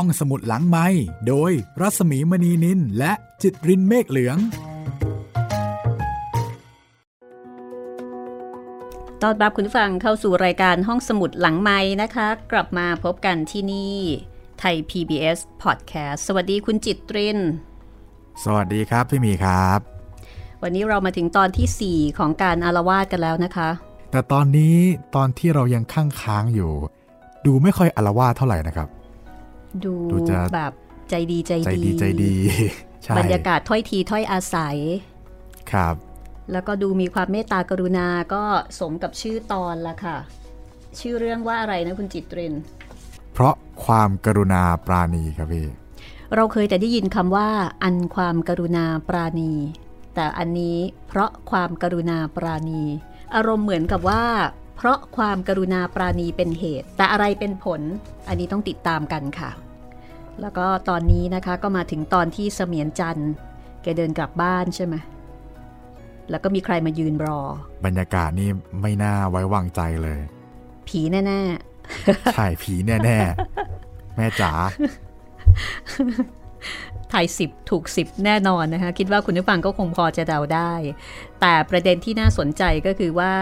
ห้องสมุดหลังไม้โดยรัสมีมณีนินและจิตรินเมฆเหลือง ตอนรับคุณฟังเข้าสู่รายการห้องสมุดหลังไม้นะคะ กลับมาพบกันที่นี่ไทย PBS Podcast สวัสดีคุณจิตริน สวัสดีครับพี่มีครับ วันนี้เรามาถึงตอนที่ 4 ของการอารวาสกันแล้วนะคะ แต่ตอนนี้ตอนที่เรายังข้างค้างอยู่ ดูไม่ค่อยอารวาสเท่าไหร่นะครับ ดูดูจะแบบใจดีใจใจดีใจดีใช่บรรยากาศถ้อยทีถ้อยอาศัยครับ แล้วก็ดูมีความเมตตากรุณาก็สมกับชื่อตอนละค่ะ ชื่อเรื่องว่าอะไรนะคุณจิตรินเพราะความกรุณาปราณีครับพี่เราเคยแต่ได้ยินคำว่า อันความกรุณาปราณี แต่อันนี้เพราะความกรุณาปราณี อารมณ์เหมือนกับว่า เพราะความกรุณาปราณีเป็นเหตุ แต่อะไรเป็นผล อันนี้ต้องติดตามกันค่ะ แล้วก็ตอนนี้นะคะก็มาถึงตอนที่เสมียนจันทร์แกเดินกลับบ้านใช่ไหมแล้วก็มีใครมายืนรอ บรรยากาศนี่ไม่น่าไว้วางใจเลย ผีแน่ใช่ผีแน่ๆ แม่จ๋าๆถ่ายสิบถูกสิบแน่นอนนะคะ คิดว่าคุณผู้ฟังก็คงพอจะเดาได้ แต่ประเด็นที่น่าสนใจก็คือว่า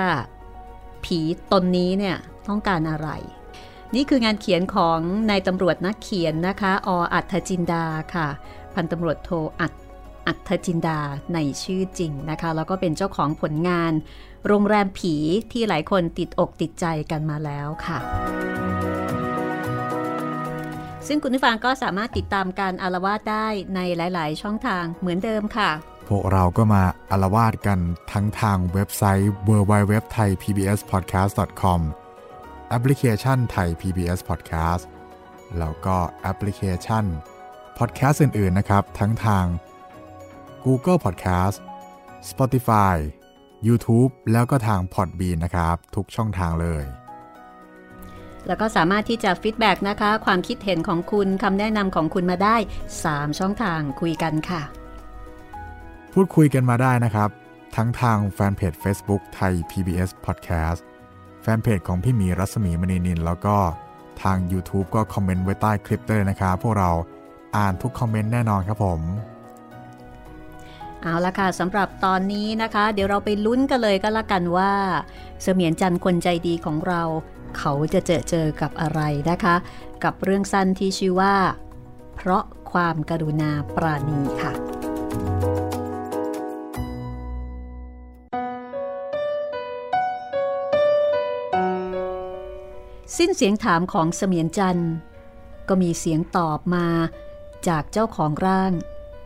ผีตนนี้เนี่ยต้องการอะไร นี่คืองานเขียนของนายตำรวจนักเขียนนะคะ ออัธจินดาค่ะ พันตำรวจโทอัดอัธจินดาในชื่อจริงนะคะ แล้วก็เป็นเจ้าของผลงาน โรงแรมผีที่หลายคนติดอกติดใจกันมาแล้วค่ะ ซึ่งคุณผู้ฟังก็สามารถติดตามการอาละวาดได้ในหลาย ๆ ช่องทางเหมือนเดิมค่ะ พวกเราก็มาอาละวาดกันทั้งทางเว็บไซต์ www.thaipbspodcast.com แอปพลิเคชัน Thai PBS Podcast แล้วก็แอปพลิเคชัน Podcast อื่น ๆ นะครับ ทั้งทาง Google Podcast Spotify YouTube แล้วก็ทาง Podbean นะครับ ทุกช่องทางเลย แล้วก็สามารถที่จะฟีดแบ็กนะคะ ความคิดเห็นของคุณคำแนะนำของคุณมาได้ 3 ช่องทางคุยกันค่ะ พูดคุยกันมาได้นะครับ ทั้งทางแฟนเพจ Facebook ไทย PBS Podcast แฟนเพจของพี่หมีรัศมีมณีนิน แล้วก็ทาง YouTube ก็คอมเมนต์ไว้ใต้คลิปด้เลยนะครับพวกเราอ่านทุกคอมเมนต์แน่นอนครับผม เอาละค่ะสำหรับตอนนี้นะคะ เดี๋ยวเราไปลุ้นกันเลยก็แล้วกันว่า เสมียนจันทร์คนใจดีของเรา เขาจะเจอเจอกับอะไรนะคะ กับเรื่องสั้นที่ชื่อว่า เพราะความกรุณาปราณีค่ะ สิ้นเสียงถามของเสมียนจันทร์ก็มีเสียงตอบมาจากเจ้าของร่าง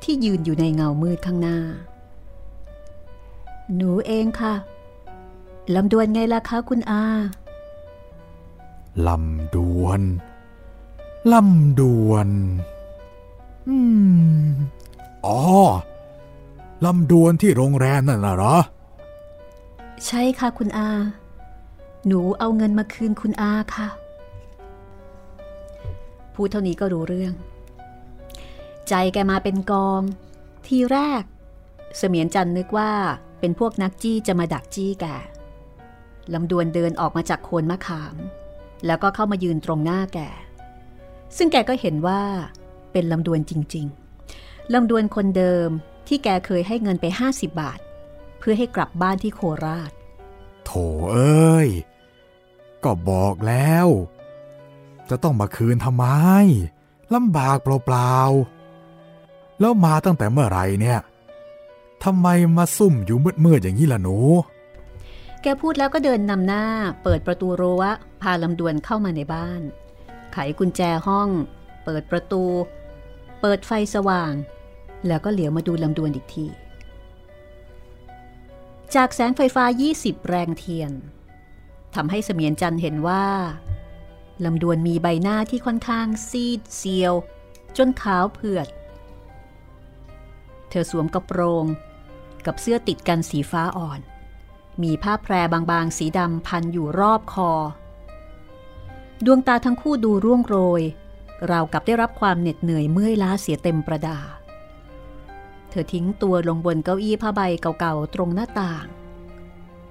ที่ยืนอยู่ในเงามืดข้างหน้า หนูเองค่ะลำดวนไงล่ะคะคุณอาลำดวนลำดวนอืมอ๋อลำดวนที่โรงแรมนั่นน่ะเหรอ ใช่ค่ะคุณอา หนูเอาเงินมาคืนคุณอาค่ะ พูดเท่านี้ก็รู้เรื่อง ใจแกมาเป็นกอง ทีแรก เสมียนจันนึกว่าเป็นพวกนักจี้จะมาดักจี้แกลำดวนเดินออกมาจากโคนมะขาม แล้วก็เข้ามายืนตรงหน้าแก ซึ่งแกก็เห็นว่า เป็นลำดวนจริง ๆ ลำดวนคนเดิมที่แกเคยให้เงินไป 50 บาท เพื่อให้กลับบ้านที่โคราช โถเอ้ย ก็บอกแล้ว จะต้องมาคืนทำไมลำบากเปล่าๆ แล้วมาตั้งแต่เมื่อไหร่เนี่ยทำไมมาซุ่มอยู่มืดๆอย่างนี้ล่ะหนู แกพูดแล้วก็เดินนำหน้า เปิดประตูรั้วพาลำดวนเข้ามาในบ้าน ไขกุญแจห้อง เปิดประตู เปิดไฟสว่าง แล้วก็เหลียวมาดูลำดวนอีกที จากแสงไฟฟ้า 20 แรงเทียน ทำให้เสมียนจันเห็นว่าลำดวนมีใบหน้าที่ค่อนข้างซีดเซียว จนขาวเผือด เธอสวมกระโปรง กับเสื้อติดกันสีฟ้าอ่อน มีผ้าแพรบางๆ สีดำพันอยู่รอบคอ ดวงตาทั้งคู่ดูร่วงโรย ราวกับได้รับความเหน็ดเหนื่อยเมื่อยล้าเสียเต็มประดา เธอทิ้งตัวลงบนเก้าอี้ผ้าใบเก่าๆ ตรงหน้าต่าง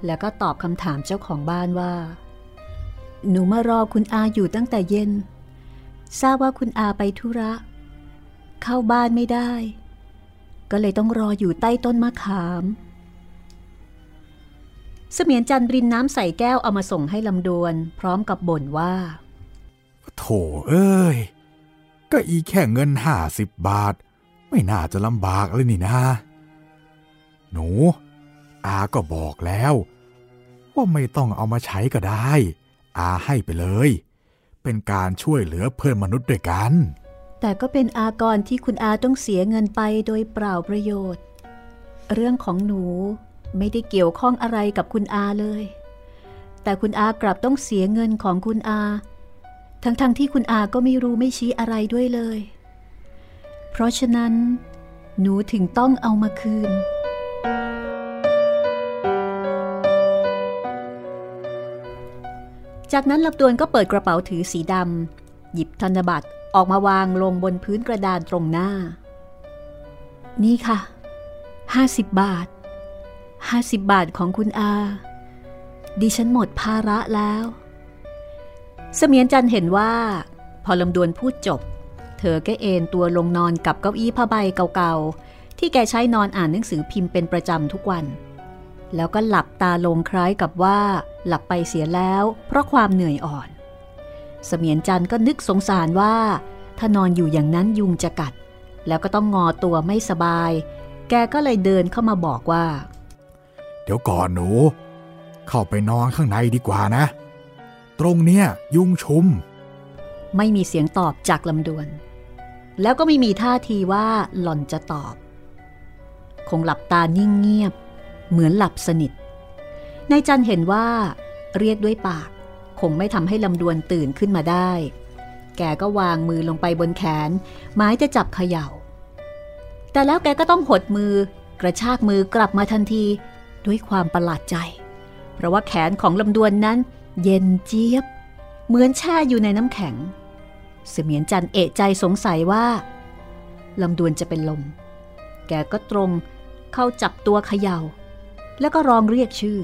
แล้วก็ตอบคำถามเจ้าของบ้านว่า หนูมารอคุณอาอยู่ตั้งแต่เย็น ทราบว่าคุณอาไปธุระ เข้าบ้านไม่ได้ ก็เลยต้องรออยู่ใต้ต้นมะขาม เสมียนจันทร์รินน้ำใส่แก้วเอามาส่งให้ลำดวน พร้อมกับบ่นว่า โถเอ้ย ก็อีแค่เงินห้าสิบบาท ไม่น่าจะลำบากเลยนี่นะ หนู อาก็บอกแล้ว ว่าไม่ต้องเอามาใช้ก็ได้ อาให้ไปเลย เป็นการช่วยเหลือเพื่อนมนุษย์ด้วยกัน แต่ก็เป็นอากรที่คุณอาต้องเสียเงินไปโดยเปล่าประโยชน์ เรื่องของหนูไม่ได้เกี่ยวข้องอะไรกับคุณอาเลย แต่คุณอากลับต้องเสียเงินของคุณอา ทั้งๆทที่คุณอาก็ไม่รู้ไม่ชี้อะไรด้วยเลย เพราะฉะนั้น หนูถึงต้องเอามาคืน จากนั้นลำดวนก็เปิดกระเป๋าถือสีดำหยิบธนบัตรออกมาวางลงบนพื้นกระดานตรงหน้า นี่ค่ะห้าสิบบาทห้าสิบบาทของคุณอา ดิฉันหมดภาระแล้ว เสมียนจันเห็นว่า พอลำดวนพูดจบ เธอก็เอนตัวลงนอนกับเก้าอี้ผ้าใบเก่าๆ ที่แกใช้นอนอ่านหนังสือพิมพ์เป็นประจำทุกวัน แล้วก็หลับตาลงคล้ายกับว่าหลับไปเสียแล้ว เพราะความเหนื่อยอ่อน เสมียนจันก็นึกสงสารว่า ถ้านอนอยู่อย่างนั้นยุงจะกัด แล้วก็ต้องงอตัวไม่สบาย แกก็เลยเดินเข้ามาบอกว่า เดี๋ยวก่อนหนู เข้าไปนอนข้างในดีกว่านะ ตรงเนี้ยยุงชุม ไม่มีเสียงตอบจากลำดวน แล้วก็ไม่มีท่าทีว่าหล่อนจะตอบ คงหลับตานิ่งเงียบ เหมือนหลับสนิทนายจันเห็นว่า เรียกด้วยปาก คงไม่ทำให้ลำดวนตื่นขึ้นมาได้ แกก็วางมือลงไปบนแขนหมายจะจับเขยา่า แต่แล้วแกก็ต้องหดมือกระชากมือกลับมาทันทีด้วยความประหลาดใจ เพราะว่าแขนของลำดวนนั้น เย็นเจี๊ยบ เหมือนแช่อยู่ในน้ำแข็ง เสมียนจันเอะใจสงสัยว่าลำดวนจะเป็นลม แกก็ตรงเข้าจับตัวเขยา่า แล้วก็ร้องเรียกชื่อ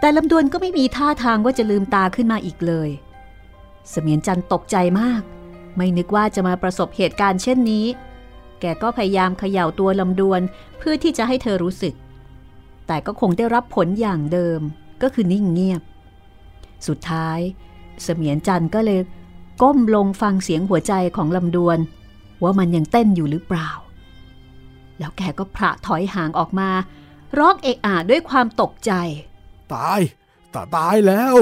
แต่ลำดวนก็ไม่มีท่าทางว่าจะลืมตาขึ้นมาอีกเลย เสมียนจันตกใจมาก ไม่นึกว่าจะมาประสบเหตุการณ์เช่นนี้ แกก็พยายามเขย่าตัวลำดวนเพื่อที่จะให้เธอรู้สึก แต่ก็คงได้รับผลอย่างเดิมก็คือนิ่งเงียบ สุดท้าย เสมียนจันก็เลยก้มลงฟังเสียงหัวใจของลำดวน ว่ามันยังเต้นอยู่หรือเปล่า แล้วแกก็พระถอยห่างออกมา ร้องเอะอะด้วยความตกใจ ตายตาตายแล้ว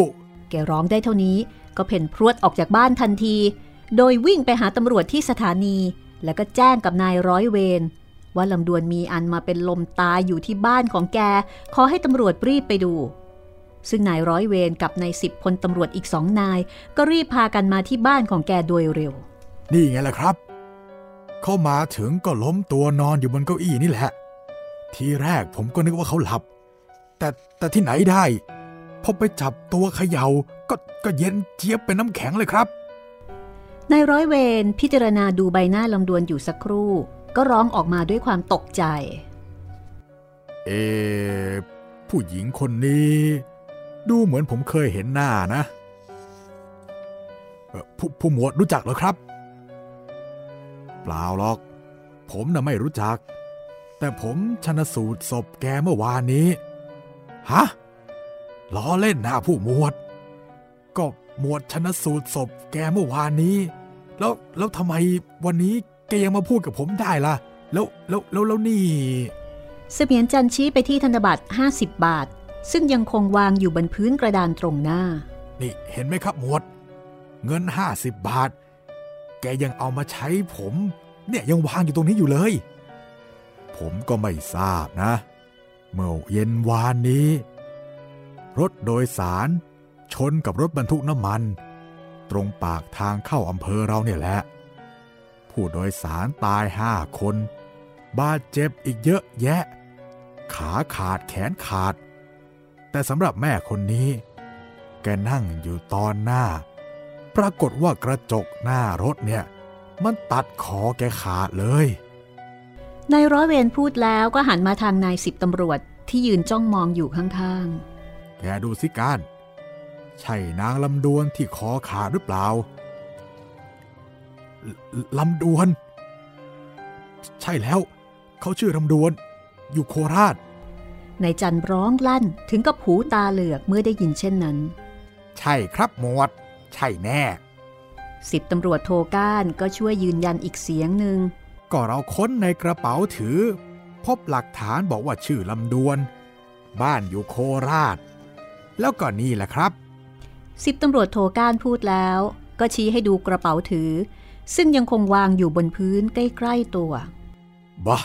แกร้องได้เท่านี้ก็เพ่นพรวดออกจากบ้านทันที โดยวิ่งไปหาตำรวจที่สถานี แล้วก็แจ้งกับนายร้อยเวรว่าลำดวนมีอันมาเป็นลมตายอยู่ที่บ้านของแก ขอให้ตำรวจรีบไปดู ซึ่งนายร้อยเวรกับนายสิบพลตำรวจอีกสองนาย ก็รีบพากันมาที่บ้านของแกโดยเร็ว นี่ไงล่ะครับ เข้ามาถึงก็ล้มตัวนอนอยู่บนเก้าอี้นี่แหละ ทีแรกผมก็นึกว่าเขาหลับ แต่แต่ที่ไหนได้ พอไปจับตัวเขยา่าก็ก็เย็นเจี๊ยบเป็นน้ำแข็งเลยครับ นายร้อยเวรพิจารณาดูใบหน้าลำดวนอยู่สักครู่ ก็ร้องออกมาด้วยความตกใจ เอ ผู้หญิงคนนี้ ดูเหมือนผมเคยเห็นหน้านะเอ่อผู้ผู้หมวดรู้จักเหรอครับ เปล่าหรอก ผมน่ะไม่รู้จัก แต่ผมชนสูตรศพแกเมื่อวานนี้ ฮะ ล้อเล่นนะผู้หมวด ก็หมวดชนสูตรศพแกเมื่อวานนี้ แล้วแล้วทำไมวันนี้แกยังมาพูดกับผมได้ล่ะ แล้วแล้วแล้วแล้วนี่ เสมียนจันชี้ไปที่ธนบัตร 50 บาท ซึ่งยังคงวางอยู่บนพื้นกระดานตรงหน้า นี่เห็นไหมครับหมวด เงินห้าสิบบาท แกยังเอามาใช้ผม เนี่ยยังวางอยู่ตรงนี้อยู่เลย ผมก็ไม่ทราบนะ เมื่อเย็นวานนี้ รถโดยสารชนกับรถบรรทุกน้ำมัน ตรงปากทางเข้าอำเภอเราเนี่ยแหละ ผู้โดยสารตายห้าคน บาดเจ็บอีกเยอะแยะ ขาขาดแขนขาด แต่สำหรับแม่คนนี้ แกนั่งอยู่ตอนหน้า ปรากฏว่ากระจกหน้ารถเนี่ย มันตัดคอแกขาดเลย นายร้อยเวรพูดแล้วก็หันมาทางนายสิบตำรวจที่ยืนจ้องมองอยู่ข้างแกดูสิการ ใช่นางลำดวนที่คอขาดหรือเปล่า ลำดวน ใช่แล้ว เขาชื่อลำดวน อยู่โคราชนายจันร้องลั่นถึงกับหูตาเหลือกเมื่อได้ยินเช่นนั้น ใช่ครับหมวด ใช่แน่ สิบตำรวจโทก้านก็ช่วยยืนยันอีกเสียงหนึ่ง ก็เราค้นในกระเป๋าถือ พบหลักฐานบอกว่าชื่อลำดวน บ้านอยู่โคราช แล้วก็นี่แหละครับสิบตำรวจโทก้านพูดแล้ว ก็ชี้ให้ดูกระเป๋าถือ ซึ่งยังคงวางอยู่บนพื้นใกล้ๆตัวบ้า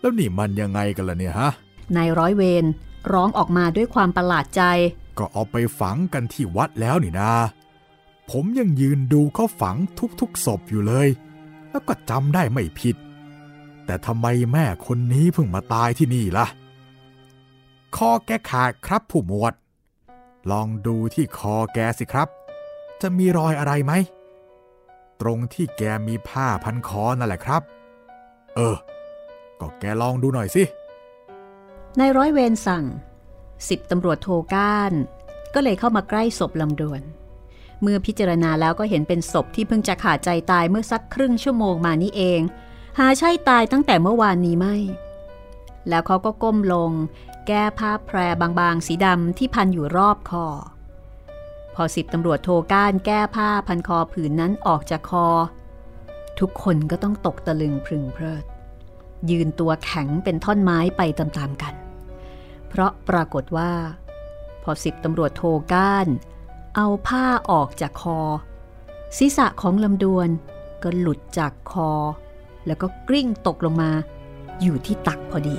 แล้วนี่มันยังไงกันล่ะเนี่ยฮะนายร้อยเวรร้องออกมาด้วยความประหลาดใจ ก็เอาไปฝังกันที่วัดแล้วนี่นาผมยังยืนดูเขาฝังทุกๆศพอยู่เลย แล้วก็จำได้ไม่ผิด แต่ทำไมแม่คนนี้เพิ่งมาตายที่นี่ล่ะ คอแกขาดครับผู้หมวด ลองดูที่คอแกสิครับ จะมีรอยอะไรไหม ตรงที่แกมีผ้าพันคอนั่นแหละครับ เออ ก็แกลองดูหน่อยสินายร้อยเวรสั่งสิบตำรวจโทก้าน ก็เลยเข้ามาใกล้ศพลำดวน เมื่อพิจารณาแล้วก็เห็นเป็นศพที่เพิ่งจะขาดใจตายเมื่อสักครึ่งชั่วโมงมานี้เอง หาใช่ตายตั้งแต่เมื่อวานนี้ไม่ แล้วเขาก็ก้มลง แก้ผ้าแพรบางๆ สีดำที่พันอยู่รอบคอ พอสิบตำรวจโทก้านแก้ผ้าพันคอผืนนั้นออกจากคอ ทุกคนก็ต้องตกตะลึงพึงเพลิด ยืนตัวแข็งเป็นท่อนไม้ไปตามๆกัน เพราะปรากฏว่า พอสิบตำรวจโทก้าน เอาผ้าออกจากคอ ศีรษะของลำดวนก็หลุดจากคอ แล้วก็กลิ้งตกลงมา อยู่ที่ตักพอดี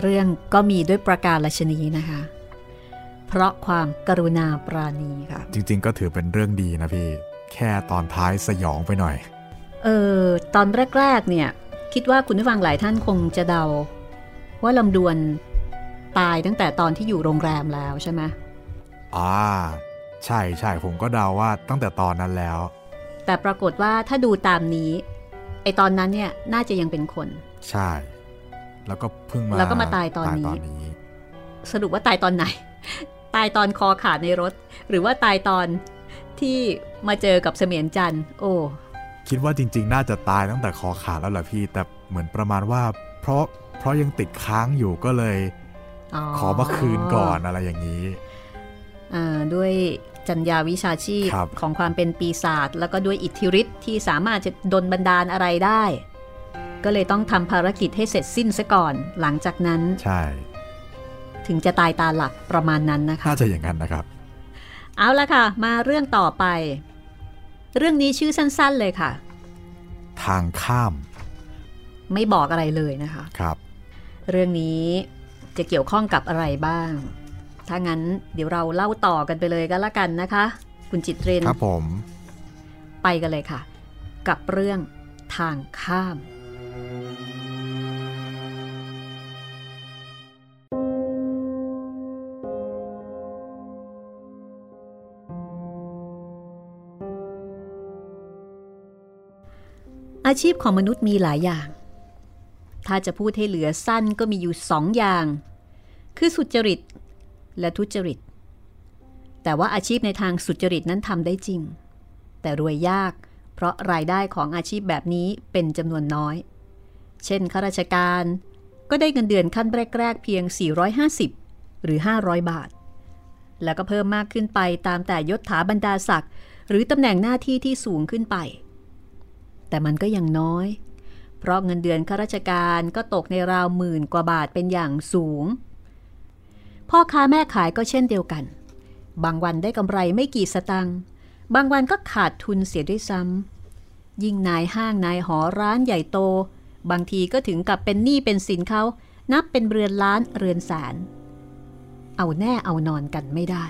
เรื่องก็มีด้วยประการลชนีนะคะ เพราะความกรุณาปราณีค่ะ จริง ๆ ก็ถือเป็นเรื่องดีนะพี่ แค่ตอนท้ายสยองไปหน่อย เออ ตอนแรก ๆ เนี่ย คิดว่าคุณผู้ฟังหลายท่านคงจะเดา ว่าลำดวนตายตั้งแต่ตอนที่อยู่โรงแรมแล้วใช่ไหมอ่า ใช่ใช่ผมก็เดาว่าตั้งแต่ตอนนั้นแล้ว แต่ปรากฏว่าถ้าดูตามนี้ ไอตอนนั้นเนี่ยน่าจะยังเป็นคน ใช่ แล้วก็เพิ่งมาแล้วก็มาตายตอนนี้สรุปว่าตายตอนไหน ตายตอนคอขาดในรถ หรือว่าตายตอนที่มาเจอกับเสมียนจันโอ้ คิดว่าจริง ๆ น่าจะตายตั้งแต่คอขาดแล้วแหละพี่ แต่เหมือนประมาณว่า เพราะเพราะยังติดค้างอยู่ก็เลยอขอมาคืนก่อนอะไรอย่างนี้ด้วยจัญญาวิชาชีพของความเป็นปีศาจแล้วก็ด้วยอิทธิฤทธิ์ที่สามารถจะดนบันดาลอะไรได้ ก็เลยต้องทำภารกิจให้เสร็จสิ้นซะก่อน หลังจากนั้น ใช่ ถึงจะตายตาหลักประมาณนั้นนะคะน่าจะอย่างนั้นนะครับ เอาละค่ะ มาเรื่องต่อไป เรื่องนี้ชื่อสั้นๆเลยค่ะ ทางข้าม ไม่บอกอะไรเลยนะคะครับ เรื่องนี้จะเกี่ยวข้องกับอะไรบ้าง ถ้างั้นเดี๋ยวเราเล่าต่อกันไปเลยก็แล้วกันนะคะ คุณจิตเรนครับผม ไปกันเลยค่ะ กับเรื่องทางข้าม อาชีพของมนุษย์มีหลายอย่าง ถ้าจะพูดให้เหลือสั้นก็มีอยู่สองอย่าง คือสุจริตและทุจริต แต่ว่าอาชีพในทางสุจริตนั้นทำได้จริง แต่รวยยาก เพราะรายได้ของอาชีพแบบนี้เป็นจำนวนน้อย เช่นข้าราชการก็ได้เงินเดือนขั้นแรก ๆ เพียง 450 หรือ 500 บาท แล้วก็เพิ่มมากขึ้นไปตามแต่ยศถาบรรดาศักดิ์หรือตำแหน่งหน้าที่ที่สูงขึ้นไป แต่มันก็ยังน้อย เพราะเงินเดือนข้าราชการก็ตกในราวหมื่นกว่าบาทเป็นอย่างสูง พ่อค้าแม่ขายก็เช่นเดียวกัน บางวันได้กำไรไม่กี่สตังค์ บางวันก็ขาดทุนเสียด้วยซ้ำ ยิ่งนายห้างนายหอร้านใหญ่โต บางทีก็ถึงกับเป็นหนี้เป็นสินเขานับเป็นเรือนล้านเรือนแสนเอาแน่เอานอนกันไม่ได้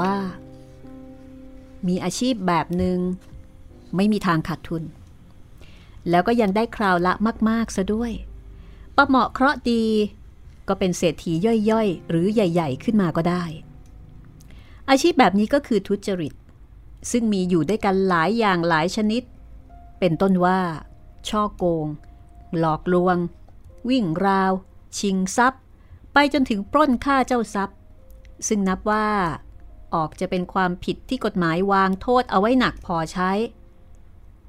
ว่า มีอาชีพแบบหนึง่งไม่มีทางขาดทุน แล้วก็ยังได้คราวละมาก ๆ ซะด้วยประเหมาะเคราะดี ก็เป็นเศรษฐีย่อยๆ หรือใหญ่ ๆ ขึ้นมาก็ได้ อาชีพแบบนี้ก็คือทุจริต ซึ่งมีอยู่ด้วยกันหลายอย่างหลายชนิด เป็นต้นว่า ช่อโกง หลอกลวง วิ่งราว ชิงทรัพย์ ไปจนถึงปล้นฆ่าเจ้าทรัพย์ ซึ่งนับว่า ออกจะเป็นความผิดที่กฎหมายวางโทษเอาไว้หนักพอใช้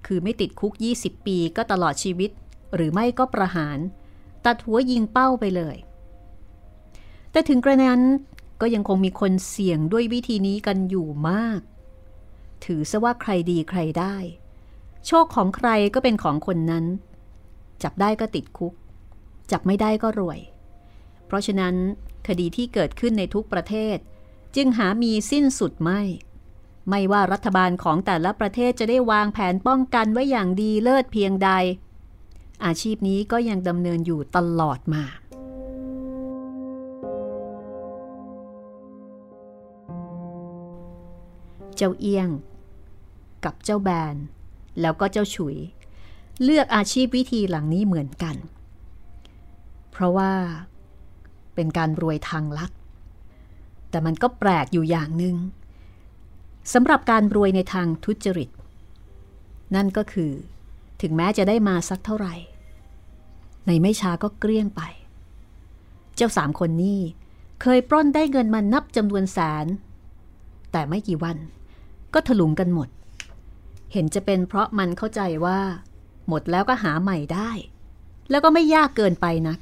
คือไม่ติดคุก 20 ปีก็ตลอดชีวิต หรือไม่ก็ประหาร ตัดหัวยิงเป้าไปเลย แต่ถึงกระนั้นก็ยังคงมีคนเสี่ยงด้วยวิธีนี้กันอยู่มาก ถือซะว่าใครดีใครได้ โชคของใครก็เป็นของคนนั้น จับได้ก็ติดคุก จับไม่ได้ก็รวย เพราะฉะนั้นคดีที่เกิดขึ้นในทุกประเทศ จึงหามีสิ้นสุดไม่ ไม่ว่ารัฐบาลของแต่ละประเทศจะได้วางแผนป้องกันไว้อย่างดีเลิศเพียงใด อาชีพนี้ก็ยังดำเนินอยู่ตลอดมาเจ้าเอียง กับเจ้าแบน แล้วก็เจ้าฉุย เลือกอาชีพวิธีหลังนี้เหมือนกัน เพราะว่าเป็นการรวยทางลัด แต่มันก็แปลกอยู่อย่างหนึ่งสำหรับการรวยในทางทุจริต นั่นก็คือ ถึงแม้จะได้มาสักเท่าไหร่ ในไม่ช้าก็เกลี้ยงไป เจ้าสามคนนี้เคยปล้นได้เงินมานับจำนวนแสน แต่ไม่กี่วัน ก็ถลุงกันหมด เห็นจะเป็นเพราะมันเข้าใจว่า หมดแล้วก็หาใหม่ได้ แล้วก็ไม่ยากเกินไปนัก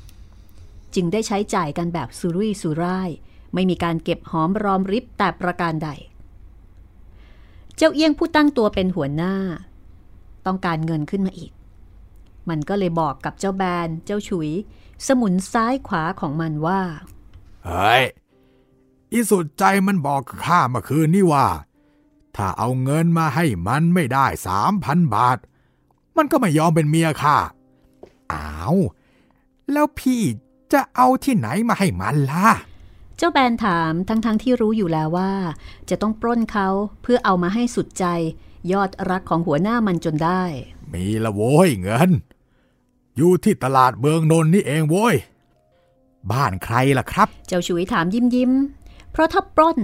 จึงได้ใช้จ่ายกันแบบสุรุ่ยสุร่าย ไม่มีการเก็บหอมรอมริบแต่ประการใด เจ้าเอี้ยงผู้ตั้งตัวเป็นหัวหน้า ต้องการเงินขึ้นมาอีก มันก็เลยบอกกับเจ้าแบน เจ้าฉุย สมุนซ้ายขวาของมันว่า เฮ้ย อีสุดใจมันบอกข้าเมื่อคืนนี่ว่า ถ้าเอาเงินมาให้มันไม่ได้สามพันบาท มันก็ไม่ยอมเป็นเมียข้าอ้าว แล้วพี่จะเอาที่ไหนมาให้มันล่ะ เจ้าแบนถามทั้งๆทที่รู้อยู่แล้วว่า จะต้องปล้นเขาเพื่อเอามาให้สุดใจ ยอดรักของหัวหน้ามันจนได้ มีละโว้ยเงิน อยู่ที่ตลาดเบืองนนท์นี่เองโว้ย บ้านใครล่ะครับ เจ้าฉุยถามยิ้มยิ้มๆเพราะถ้าปล้น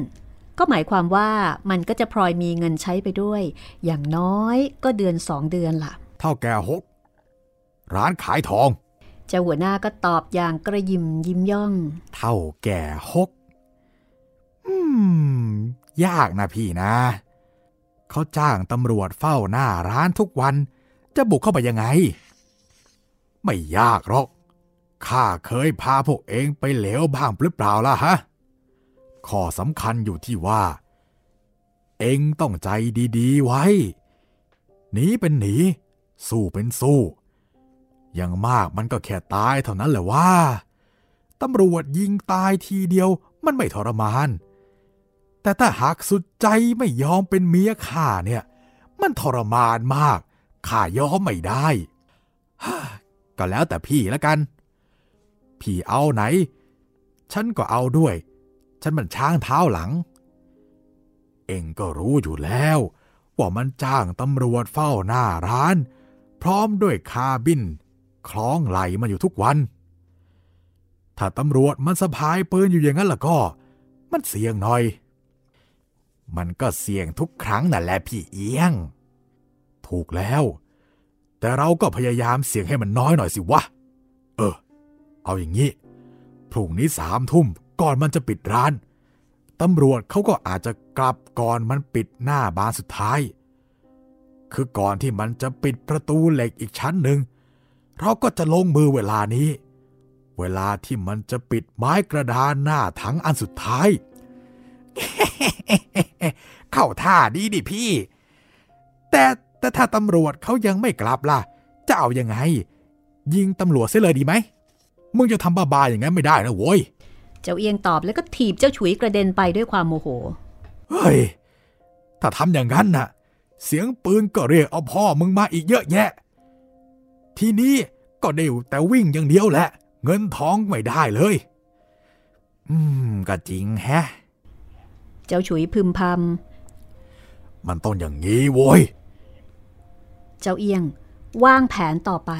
ก็หมายความว่ามันก็จะพลอยมีเงินใช้ไปด้วย อย่างน้อยก็เดือนสองเดือนล่ะ เท่าแก่หก ร้านขายทอง เจ้าหัวหน้าก็ตอบอย่างกระยิมยิ้มย่อง เท่าแก่หกอืม ยากนะพี่นะ เขาจ้างตำรวจเฝ้าหน้าร้านทุกวัน จะบุกเข้าไปยังไง ไม่ยากหรอก ข้าเคยพาพวกเองไปเหลวบ้างหรือเปล่าล่ะฮะ ข้อสำคัญอยู่ที่ว่า เองต้องใจดี ๆ ไว้ หนีเป็นหนี สู้เป็นสู้ ย่างมากมันก็แค่ตายเท่านั้นแหละว่าตำรวจยิงตายทีเดียวมันไม่ทรมาน แต่ถ้าหากสุดใจไม่ยอมเป็นเมียข้าเนี่ย มันทรมานมากข้ายอมไม่ได้ ก็แล้วแต่พี่ละกัน พี่เอาไหน ฉันก็เอาด้วย ฉันมันช้างเท้าหลัง เองก็รู้อยู่แล้ว ว่ามันจ้างตำรวจเฝ้าหน้าร้าน พร้อมด้วยคาบิน คล้องไหลมาอยู่ทุกวัน ถ้าตำรวจมันสะพายปืนอยู่อย่างนั้นล่ะก็ มันเสี่ยงหน่อย มันก็เสี่ยงทุกครั้งนั่นแหละพี่เอียง ถูกแล้ว แต่เราก็พยายามเสี่ยงให้มันน้อยหน่อยสิวะ เออ เอาอย่างนี้ พรุ่งนี้สามทุ่มก่อนมันจะปิดร้าน ตำรวจเขาก็อาจจะกลับก่อนมันปิดหน้าบานสุดท้าย คือก่อนที่มันจะปิดประตูเหล็กอีกชั้นหนึ่ง เราก็จะลงมือเวลานี้ เวลาที่มันจะปิดไม้กระดานหน้าถังอันสุดท้าย เข้าท่าดีดิพี่ แต่แต่ถ้าตำรวจเขายังไม่กลับล่ะ จะเอายังไง ยิงตำรวจเสียเลยดีไหม มึงจะทำบ้าๆอย่างนั้นไม่ได้นะโว้ย เจ้าเอียงตอบแล้วก็ถีบเจ้าฉุยกระเด็นไปด้วยความโมโห เฮ้ย ถ้าทำอย่างนั้นน่ะ เสียงปืนก็เรียกเอาพ่อมึงมาอีกเยอะแยะ ทีนี้ก็ได้แต่วิ่งอย่างเดียวแหละ เงินทองไม่ได้เลย อืม ก็จริงแฮะ เจ้าฉุยพึมพมันต้องอย่างนี้โว้ยำเจ้าเอียงวางแผนต่อไป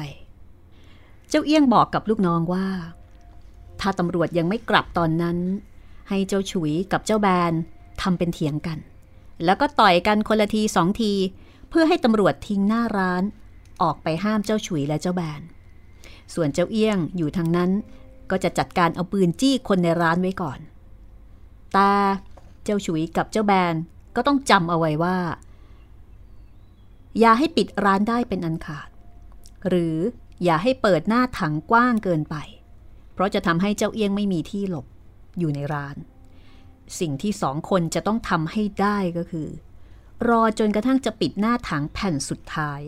เจ้าเอียงบอกกับลูกน้องว่า ถ้าตำรวจยังไม่กลับตอนนั้น ให้เจ้าฉุยกับเจ้าแบนทำเป็นเถียงกัน แล้วก็ต่อยกันคนละทีสองที เพื่อให้ตำรวจทิ้งหน้าร้าน ออกไปห้ามเจ้าฉุยและเจ้าแบน ส่วนเจ้าเอี้ยงอยู่ทางนั้นก็จะจัดการเอาปืนจี้คนในร้านไว้ก่อนตาเจ้าฉุยกับเจ้าแบนก็ต้องจำเอาไว้ว่า อย่าให้ปิดร้านได้เป็นอันขาด หรืออย่าให้เปิดหน้าถังกว้างเกินไป เพราะจะทำให้เจ้าเอี้ยงไม่มีที่หลบอยู่ในร้าน สิ่งที่สองคนจะต้องทำให้ได้ก็คือ รอจนกระทั่งจะปิดหน้าถังแผ่นสุดท้าย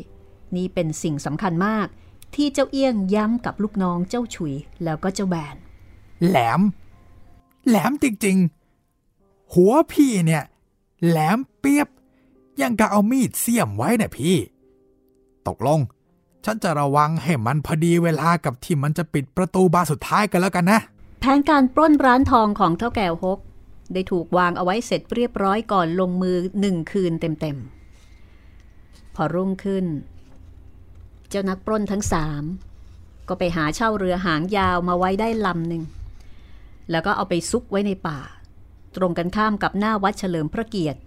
นี่เป็นสิ่งสำคัญมาก ที่เจ้าเอี้ยงย้ำกับลูกน้องเจ้าฉุยแล้วก็เจ้าแบน แหลม แหลมจริงๆ หัวพี่เนี่ย แหลมเปียบ ยังกะเอามีดเสียมไว้นะพี่ ตกลง ฉันจะระวังให้มันพอดีเวลากับที่มันจะปิดประตูบานสุดท้ายกันแล้วกันนะ แผนการปล้นร้านทองของเท่าแก่ฮกได้ถูกวางเอาไว้เสร็จเรียบร้อยก่อนลงมือหนึ่งคืนเต็มๆ พอรุ่งขึ้น เจ้านักปล้นทั้งสามก็ไปหาเช่าเรือหางยาวมาไว้ได้ลำหนึ่ง แล้วก็เอาไปซุกไว้ในป่า ตรงกันข้ามกับหน้าวัดเฉลิมพระเกียรติ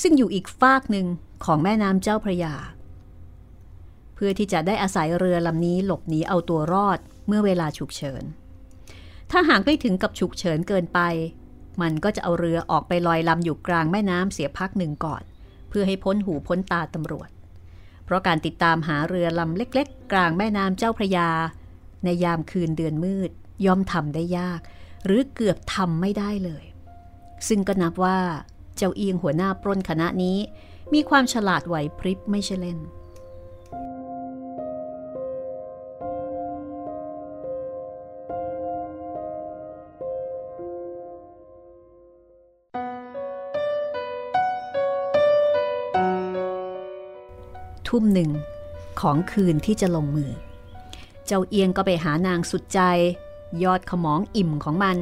ซึ่งอยู่อีกฟากหนึ่งของแม่น้ำเจ้าพระยา เพื่อที่จะได้อาศัยเรือลำนี้หลบหนีเอาตัวรอดเมื่อเวลาฉุกเฉิน ถ้าหากไม่ถึงกับฉุกเฉินเกินไป มันก็จะเอาเรือออกไปลอยลำอยู่กลางแม่น้ำเสียพักหนึ่งก่อน เพื่อให้พ้นหูพ้นตาตำรวจ เพราะการติดตามหาเรือลำเล็ก ๆ กลางแม่น้ำเจ้าพระยา ในยามคืนเดือนมืดย่อมทำได้ยาก หรือเกือบทำไม่ได้เลย ซึ่งก็นับว่า เจ้าเอียงหัวหน้าปล้นคณะนี้ มีความฉลาดไหวพริบไม่ใช่เล่น ทุ่มหนึ่งของคืนที่จะลงมือ เจ้าเอียงก็ไปหานางสุดใจ ยอดขมองอิ่มของมัน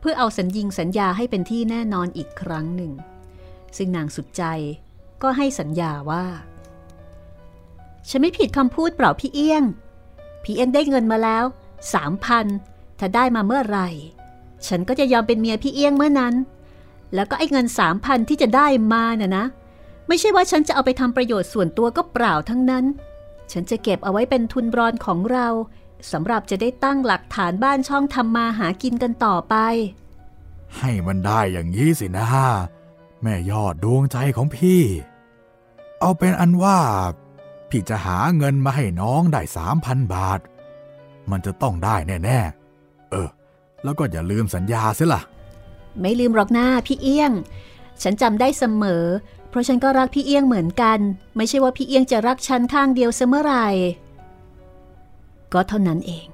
เพื่อเอาสัญญิงสัญญาให้เป็นที่แน่นอนอีกครั้งหนึ่ง ซึ่งนางสุดใจก็ให้สัญญาว่า ฉันไม่ผิดคำพูดเปล่าพี่เอี้ยง พี่เอี้ยงได้เงินมาแล้วสามพันถ้าได้มาเมื่อไหร่ ฉันก็จะยอมเป็นเมียพี่เอี้ยงเมื่อนั้น แล้วก็ไอ้เงินสามพันที่จะได้มาน่ะนะ ไม่ใช่ว่าฉันจะเอาไปทำประโยชน์ส่วนตัวก็เปล่าทั้งนั้น ฉันจะเก็บเอาไว้เป็นทุนรอนของเราสำหรับจะได้ตั้งหลักฐานบ้านช่องทำมาหากินกันต่อไป ให้มันได้อย่างนี้สินะ แม่ยอดดวงใจของพี่ เอาเป็นอันว่า พี่จะหาเงินมาให้น้องได้สามพันบาท มันจะต้องได้แน่ๆ เออ แล้วก็อย่าลืมสัญญาเสียล่ะ ไม่ลืมหรอกหน้าพี่เอี้ยง ฉันจำได้เสมอ เพราะฉันก็รักพี่เอี้ยงเหมือนกัน ไม่ใช่ว่าพี่เอี้ยงจะรักฉันข้างเดียวเสมอไรก็เท่านั้นเอง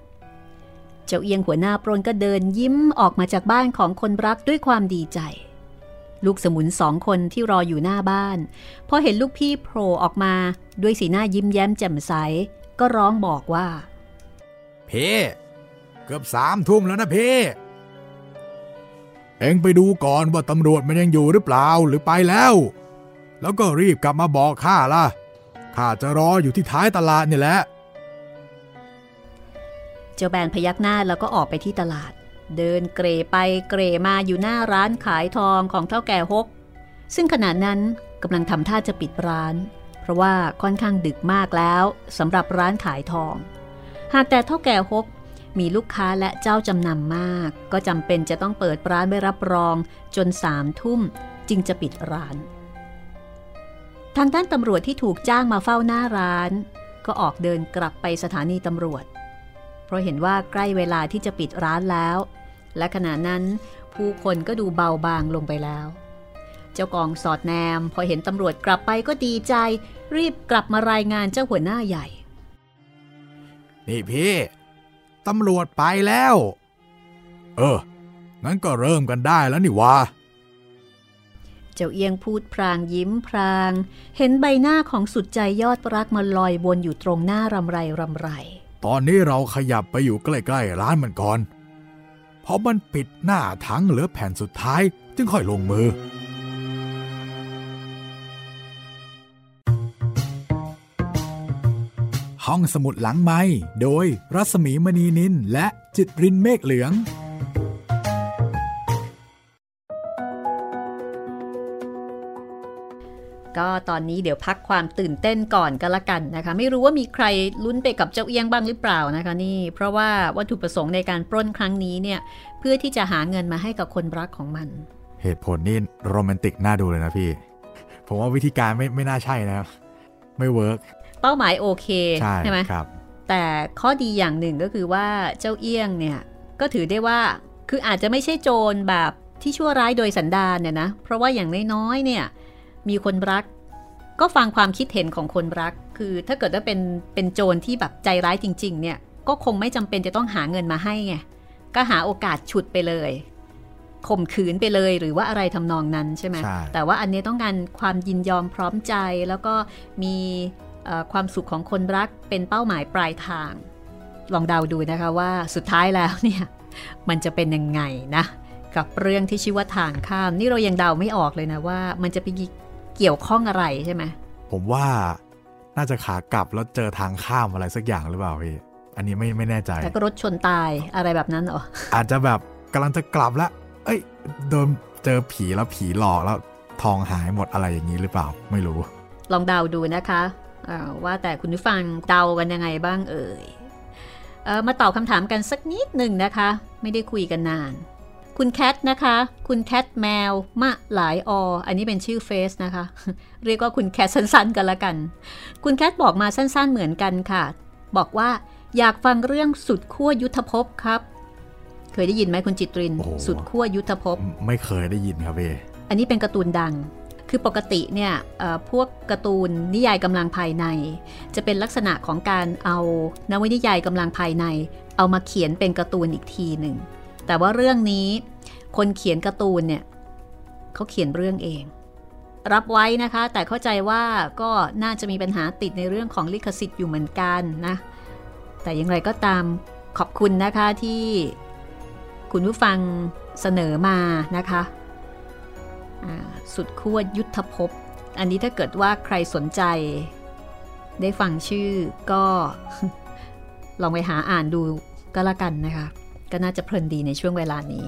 เจ้าเอียงหัวหน้าปรนก็เดินยิ้มออกมาจากบ้านของคนรักด้วยความดีใจ ลูกสมุนสองคนที่รออยู่หน้าบ้าน พอเห็นลูกพี่โผล่ออกมาด้วยสีหน้ายิ้มแย้มแจ่มใส ก็ร้องบอกว่าเพ่เกือบสามทุ่มแล้วนะเพ่เอ็งไปดูก่อนว่าตำรวจมันยังอยู่หรือเปล่าหรือไปแล้ว แล้วก็รีบกลับมาบอกข้าล่ะ ข้าจะรออยู่ที่ท้ายตลาดนี่แหละ เจ้าแบนพยักหน้าแล้วก็ออกไปที่ตลาด เดินเกรไปเกรมาอยู่หน้าร้านขายทองของเท่าแก่ฮก ซึ่งขณะนั้นกำลังทำท่าจะปิดร้าน เพราะว่าค่อนข้างดึกมากแล้วสำหรับร้านขายทอง หากแต่เท่าแก่ฮกมีลูกค้าและเจ้าจำนำมาก ก็จำเป็นจะต้องเปิดร้านไว้รับรองจนสามทุ่มจึงจะปิดร้าน ทางด้านตำรวจที่ถูกจ้างมาเฝ้าหน้าร้าน ก็ออกเดินกลับไปสถานีตำรวจ เพราะเห็นว่าใกล้เวลาที่จะปิดร้านแล้ว และขณะนั้นผู้คนก็ดูเบาบางลงไปแล้ว เจ้ากองสอดแนม พอเห็นตำรวจกลับไปก็ดีใจ รีบกลับมารายงานเจ้าหัวหน้าใหญ่ นี่พี่ตำรวจไปแล้ว เอองั้นก็เริ่มกันได้แล้วนี่วะ เจ้าเอียงพูดพรางยิ้มพราง เห็นใบหน้าของสุดใจยอดรักมาลอยวนอยู่ตรงหน้ารำไรรำไร ตอนนี้เราขยับไปอยู่ใกล้ๆร้านมันก่อนเพราะมันปิดหน้าทั้งเหลือแผ่นสุดท้าย จึงค่อยลงมือห้องสมุดหลังไม้โดยรัสมีมณีนินและจิตรินเมฆเหลือง ก็ตอนนี้เดี๋ยวพักความตื่นเต้นก่อนก็แล้วกันนะคะ ไม่รู้ว่ามีใครลุ้นไปกับเจ้าเอียงบ้างหรือเปล่านะคะนี่เพราะว่าวัตถุประสงค์ในการปล้นครั้งนี้เนี่ยเพื่อที่จะหาเงินมาให้กับคนรักของมัน เหตุผลนี่โรแมนติกน่าดูเลยนะพี่ ผมว่าวิธีการไม่ไม่น่าใช่นะครับไม่ workเป้าหมายโอเคใช่ไหมครับแต่ข้อดีอย่างหนึ่งก็คือว่าเจ้าเอี้ยงเนี่ยก็ถือได้ว่าคืออาจจะไม่ใช่โจรแบบที่ชั่วร้ายโดยสันดานเนี่ยนะ เพราะว่าอย่างน้อยๆเนี่ย มีคนรัก ก็ฟังความคิดเห็นของคนรัก คือถ้าเกิดว่าเป็นเป็นโจรที่แบบใจร้ายจริง ๆ เนี่ยก็คงไม่จำเป็นจะต้องหาเงินมาให้ไงก็หาโอกาสฉุดไปเลยข่มขืนไปเลยหรือว่าอะไรทำนองนั้นใช่ไหมใช่แต่ว่าอันนี้ต้องการความยินยอมพร้อมใจแล้วก็มีเอ่อความสุขของคนรักเป็นเป้าหมายปลายทาง ลองเดาดูนะคะว่าสุดท้ายแล้วเนี่ยมันจะเป็นยังไงนะ กับเรื่องที่ชื่อว่าทางข้าม นี่เรายังเดาไม่ออกเลยนะว่า มันจะไป เกี่ยวข้องอะไรใช่ไหมผมว่าน่าจะขากลับแล้วเจอทางข้ามอะไรสักอย่างหรือเปล่าพี่อันนี้ไม่ไม่แน่ใจแล้วก็รถชนตายอะไรแบบนั้นเหรออาจจะแบบกำลังจะกลับแล้ว เอ้ยโดนเจอผีแล้วผีหลอกแล้วทองหายหมดอะไรอย่างนี้หรือเปล่า ไม่รู้ ลองเดาดูนะคะอ่าว่าแต่คุณผู้ฟังเดากันยังไงบ้างเอ่ยเออมาตอบคำถามกันสักนิดหนึ่งนะคะ ไม่ได้คุยกันนาน คุณแคทนะคะ คุณแคทแมว มะหลายออันนี้เป็นชื่อเฟซนะคะ เรียกว่าคุณแคทสั้นๆ กันละกัน คุณแคทบอกมาสั้นๆเหมือนกันค่ะ บอกว่าอยากฟังเรื่องสุดขั้วยุทธภพครับ เคยได้ยินไหมคุณจิตรินโอ้โหสุดขั้วยุทธภพ ไม่เคยได้ยินครับพี่อันนี้เป็นการ์ตูนดัง คือปกติเนี่ยเอ่อพวกการ์ตูนนิยายกำลังภายใน จะเป็นลักษณะของการเอานวนิยายกำลังภายใน เอามาเขียนเป็นการ์ตูนอีกทีหนึ่ง แต่ว่าเรื่องนี้คนเขียนการ์ตูนเนี่ยเขาเขียนเรื่องเอง รับไว้นะคะ แต่เข้าใจว่าก็น่าจะมีปัญหาติดในเรื่องของลิขสิทธิ์อยู่เหมือนกันนะ แต่อย่างไรก็ตามขอบคุณนะคะที่คุณผู้ฟังเสนอมานะคะสุดขั้วยุทธภพ อันนี้ถ้าเกิดว่าใครสนใจ ได้ฟังชื่อก็ ลองไปหาอ่านดูก็แล้วกันนะคะ ก็น่าจะเพลินดีในช่วงเวลานี้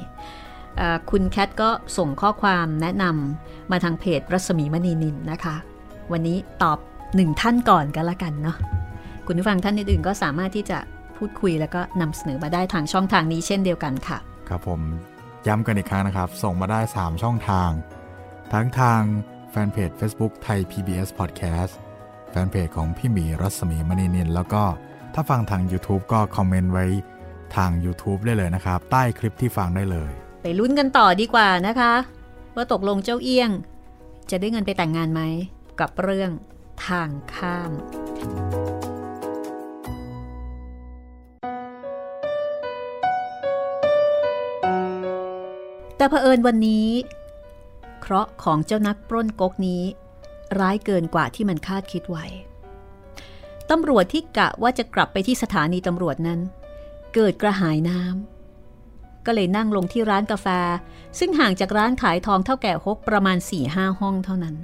คุณแคทก็ส่งข้อความแนะนำมาทางเพจรัศมีมณีนินนะคะ วันนี้ตอบหนึ่งท่านก่อนก็แล้วกันเนาะคุณผู้ฟังท่านอื่นๆก็สามารถที่จะพูดคุยแล้วก็นำเสนอมาได้ทางช่องทางนี้เช่นเดียวกันค่ะ ครับผมย้ำกันอีกครั้งนะครับ ส่งมาได้ 3 ช่องทาง ทั้งทางแฟนเพจ Facebook ไทย PBS Podcast แฟนเพจของพี่หมีรัศมีมณีนินแล้วก็ถ้าฟังทาง YouTube ก็คอมเมนต์ไว้ ทาง YouTube ได้เลยนะครับ ใต้คลิปที่ฟังได้เลย ไปลุ้นกันต่อดีกว่านะคะ ว่าตกลงเจ้าเอี้ยง จะได้เงินไปแต่งงานไหม กับเรื่องทางข้าม แต่เผอิญวันนี้ เคราะห์ของเจ้านักปล้นก๊กนี้ ร้ายเกินกว่าที่มันคาดคิดไว้ตำรวจที่กะว่าจะกลับไปที่สถานีตำรวจนั้น เกิดกระหายน้ำก็เลยนั่งลงที่ร้านกาแฟ ซึ่งห่างจากร้านขายทองเท่าแก่ฮกประมาณ4ี่ห้าห้องเท่านั้น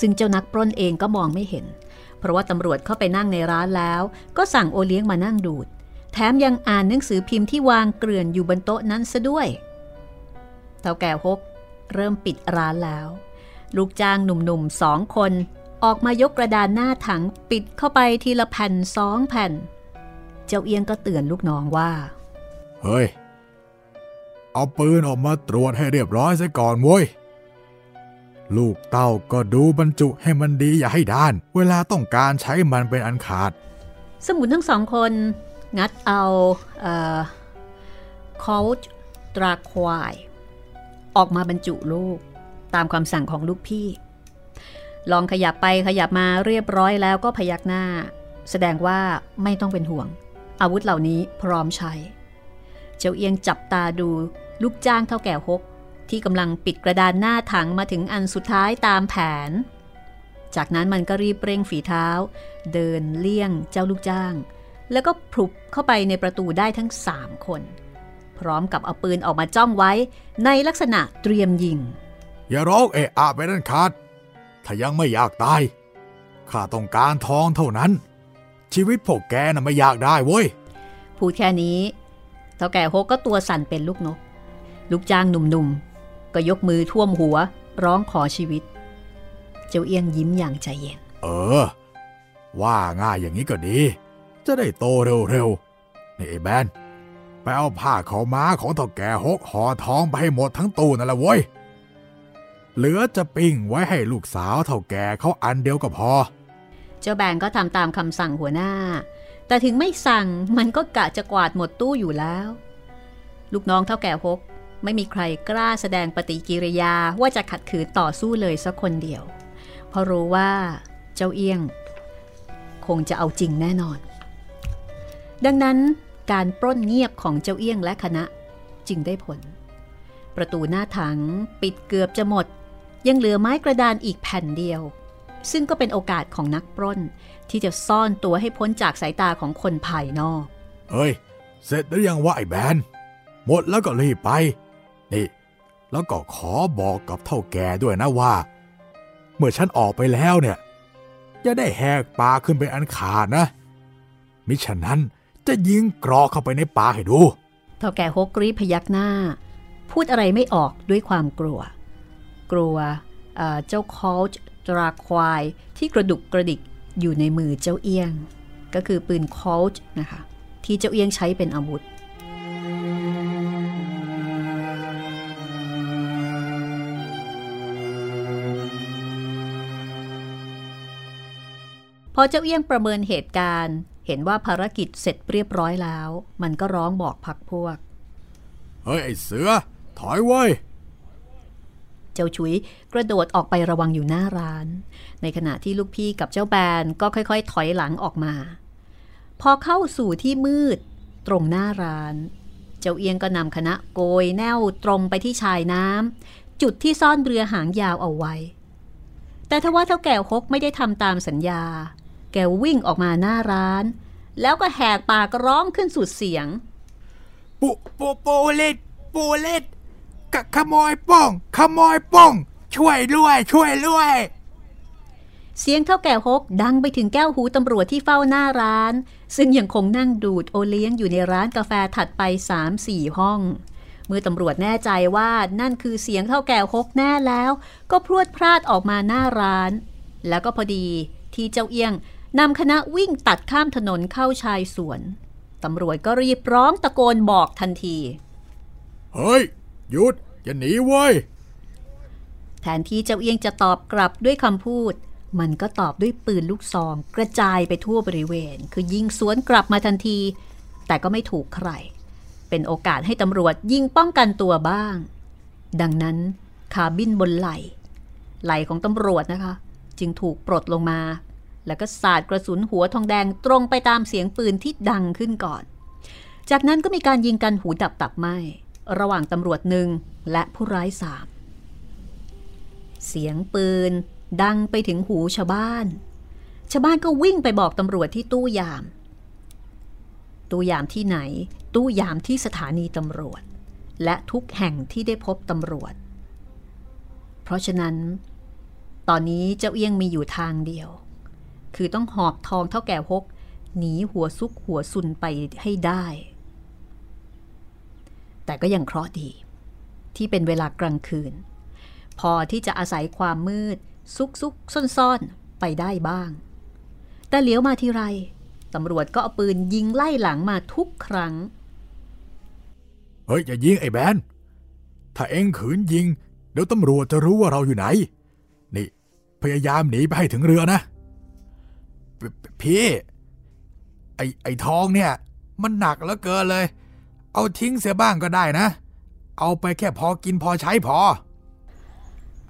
ซึ่งเจ้านักปล้นเองก็มองไม่เห็น เพราะว่าตำรวจเข้าไปนั่งในร้านแล้ว ก็สั่งโอเลี้ยงมานั่งดูด แถมยังอ่านหนังสือพิมพ์ที่วางเกลื่อนอยู่บนโต๊ะนั้นซะด้วย เท่าแก่ฮกเริ่มปิดร้านแล้ว ลูกจ้างหนุ่มๆสองคน ออกมายกกระดานหน้าถังปิดเข้าไปทีละแผ่นสองแผ่น เจ้าเอียงก็เตือนลูกน้องว่า เฮ้ย เอาปืนออกมาตรวจให้เรียบร้อยซะก่อนเว้ย ลูกเต้าก็ดูบรรจุให้มันดีอย่าให้ด้าน เวลาต้องการใช้มันเป็นอันขาด สมุนทั้งสองคนงัดเอาเอ่อคอลตราควาย ออกมาบรรจุลูกตามคำสั่งของลูกพี่ ลองขยับไปขยับมาเรียบร้อยแล้วก็พยักหน้า แสดงว่าไม่ต้องเป็นห่วง อาวุธเหล่านี้พร้อมใช้ เจ้าเอียงจับตาดูลูกจ้างเท่าแก่ฮกที่กำลังปิดกระดานหน้าถังมาถึงอันสุดท้ายตามแผน จากนั้นมันก็รีบเร่งฝีเท้า เดินเลี่ยงเจ้าลูกจ้าง แล้วก็พลุบเข้าไปในประตูได้ทั้งสามคน พร้อมกับเอาปืนออกมาจ้องไว้ในลักษณะเตรียมยิง อย่าร้องเอะอะไปนั่นขาดถ้ายังไม่อยากตายข้าต้องการทองเท่านั้น ชีวิตพวกแกน่ะไม่อยากได้เว้ย พูดแค่นี้เท่าแก่โฮกก็ตัวสั่นเป็นลูกนก ลูกจ้างหนุ่มๆ ก็ยกมือท่วมหัวร้องขอชีวิต เจ้าเอี้ยงยิ้มอย่างใจเย็น เออ ว่าง่ายอย่างนี้ก็ดี จะได้โตเร็วๆ นี่ไอ้แบนไปเอาผ้าเขาม้าของเถ่าแก่หกห่อทองไปให้หมดทั้งตู้นั่นแหละเว้ย เหลือจะปิ้งไว้ให้ลูกสาวเถ่าแก่เขาอันเดียวก็พอ เจ้าแบนก็ทำตามคำสั่งหัวหน้า แต่ถึงไม่สั่งมันก็กะจะกวาดหมดตู้อยู่แล้ว ลูกน้องเท่าแก่ฮกไม่มีใครกล้าแสดงปฏิกิริยาว่าจะขัดขืนต่อสู้เลยสักคนเดียว เพราะรู้ว่าเจ้าเอี้ยง คงจะเอาจริงแน่นอน ดังนั้นการปล้นเงียบของเจ้าเอี้ยงและคณะจึงได้ผล ประตูหน้าถังปิดเกือบจะหมด ยังเหลือไม้กระดานอีกแผ่นเดียว ซึ่งก็เป็นโอกาสของนักปล้น ที่จะซ่อนตัวให้พ้นจากสายตาของคนภายนอกเฮ้ย เสร็จหรือยังวะไอ้แบน หมดแล้วก็รีบไป นี่ แล้วก็ขอบอกกับเท่าแก่ด้วยนะว่า เมื่อฉันออกไปแล้วเนี่ยอย่าได้แหกปากขึ้นไปอันขาดนะ มิฉะนั้นจะยิงกรอกเข้าไปในปากให้ดู เท่าแก่ฮกรีบพยักหน้า พูดอะไรไม่ออกด้วยความกลัว กลัวเอ่อเจ้าคอลจ์ ตราควายที่กระดุกกระดิกอยู่ในมือเจ้าเอี้ยง ก็คือปืนคอลจ์นะคะที่เจ้าเอี้ยงใช้เป็นอาวุธ พอเจ้าเอี้ยงประเมินเหตุการณ์ เห็นว่าภารกิจเสร็จเรียบร้อยแล้ว มันก็ร้องบอกพักพวก เฮ้ยไอเสือ ถอยไว้ เจ้าชุยกระโดดออกไประวังอยู่หน้าร้าน ในขณะที่ลูกพี่กับเจ้าแบนก็ค่อยๆ ถอยหลังออกมา พอเข้าสู่ที่มืด ตรงหน้าร้าน เจ้าเอียงก็นำคณะโกยแนวตรงไปที่ชายน้ำจุดที่ซ่อนเรือหางยาวเอาไว้ แต่ทว่าเท่าแก่ฮกไม่ได้ทำตามสัญญา แกวิ่งออกมาหน้าร้าน แล้วก็แหกปากร้องขึ้นสุดเสียงปูปูปูลิดปูลิด กะขโมยป้องขโมยป้องช่วยด้วยช่วยด้วยเสียงเท่าแก่ฮกดังไปถึงแก้วหูตำรวจที่เฝ้าหน้าร้าน ซึ่งยังคงนั่งดูดโอเลี้ยงอยู่ในร้านกาแฟถัดไป 3-4 ห้อง เมื่อตำรวจแน่ใจว่านั่นคือเสียงเท่าแก่ฮกแน่แล้ว ก็พรวดพลาดออกมาหน้าร้าน แล้วก็พอดีที่เจ้าเอี้ยงนำคณะวิ่งตัดข้ามถนนเข้าชายสวนตำรวจก็รีบร้องตะโกนบอกทันที เฮ้ย หยุดอย่าหนีเว้ยแทนที่เจ้าเอียงจะตอบกลับด้วยคำพูด มันก็ตอบด้วยปืนลูกซอง กระจายไปทั่วบริเวณ คือยิงสวนกลับมาทันที แต่ก็ไม่ถูกใคร เป็นโอกาสให้ตำรวจยิงป้องกันตัวบ้าง ดังนั้นคาบินบนไหลไหลของตำรวจนะคะ จึงถูกปลดลงมา แล้วก็สาดกระสุนหัวทองแดงตรงไปตามเสียงปืนที่ดังขึ้นก่อน จากนั้นก็มีการยิงกันหูดับตับไหม ระหว่างตำรวจหนึ่งและผู้ร้ายสามเสียงปืนดังไปถึงหูชาวบ้าน ชาวบ้านก็วิ่งไปบอกตำรวจที่ตู้ยาม ตู้ยามที่ไหน ตู้ยามที่สถานีตำรวจ และทุกแห่งที่ได้พบตำรวจ เพราะฉะนั้น ตอนนี้เจ้าเอี้ยงมีอยู่ทางเดียว คือต้องหอบทองเท่าแก่ฮกหนีหัวซุกหัวซุนไปให้ได้ แต่ก็ยังเคราะห์ดี ที่เป็นเวลากลางคืน พอที่จะอาศัยความมืด ซุกซุกซ่อนซ่อนๆ ไปได้บ้าง แต่เหลียวมาทีไรตำรวจก็เอาปืนยิงไล่หลังมาทุกครั้ง เฮ้ยอย่ายิงไอ้แบน ถ้าเอ็งขืนยิง เดี๋ยวตำรวจจะรู้ว่าเราอยู่ไหน นี่ พยายามหนีไปให้ถึงเรือนะ พี่ ไอ้ไอ้ทองเนี่ย มันหนักเหลือเกินเลย เอาทิ้งเสียบ้างก็ได้นะ เอาไปแค่พอกินพอใช้พอ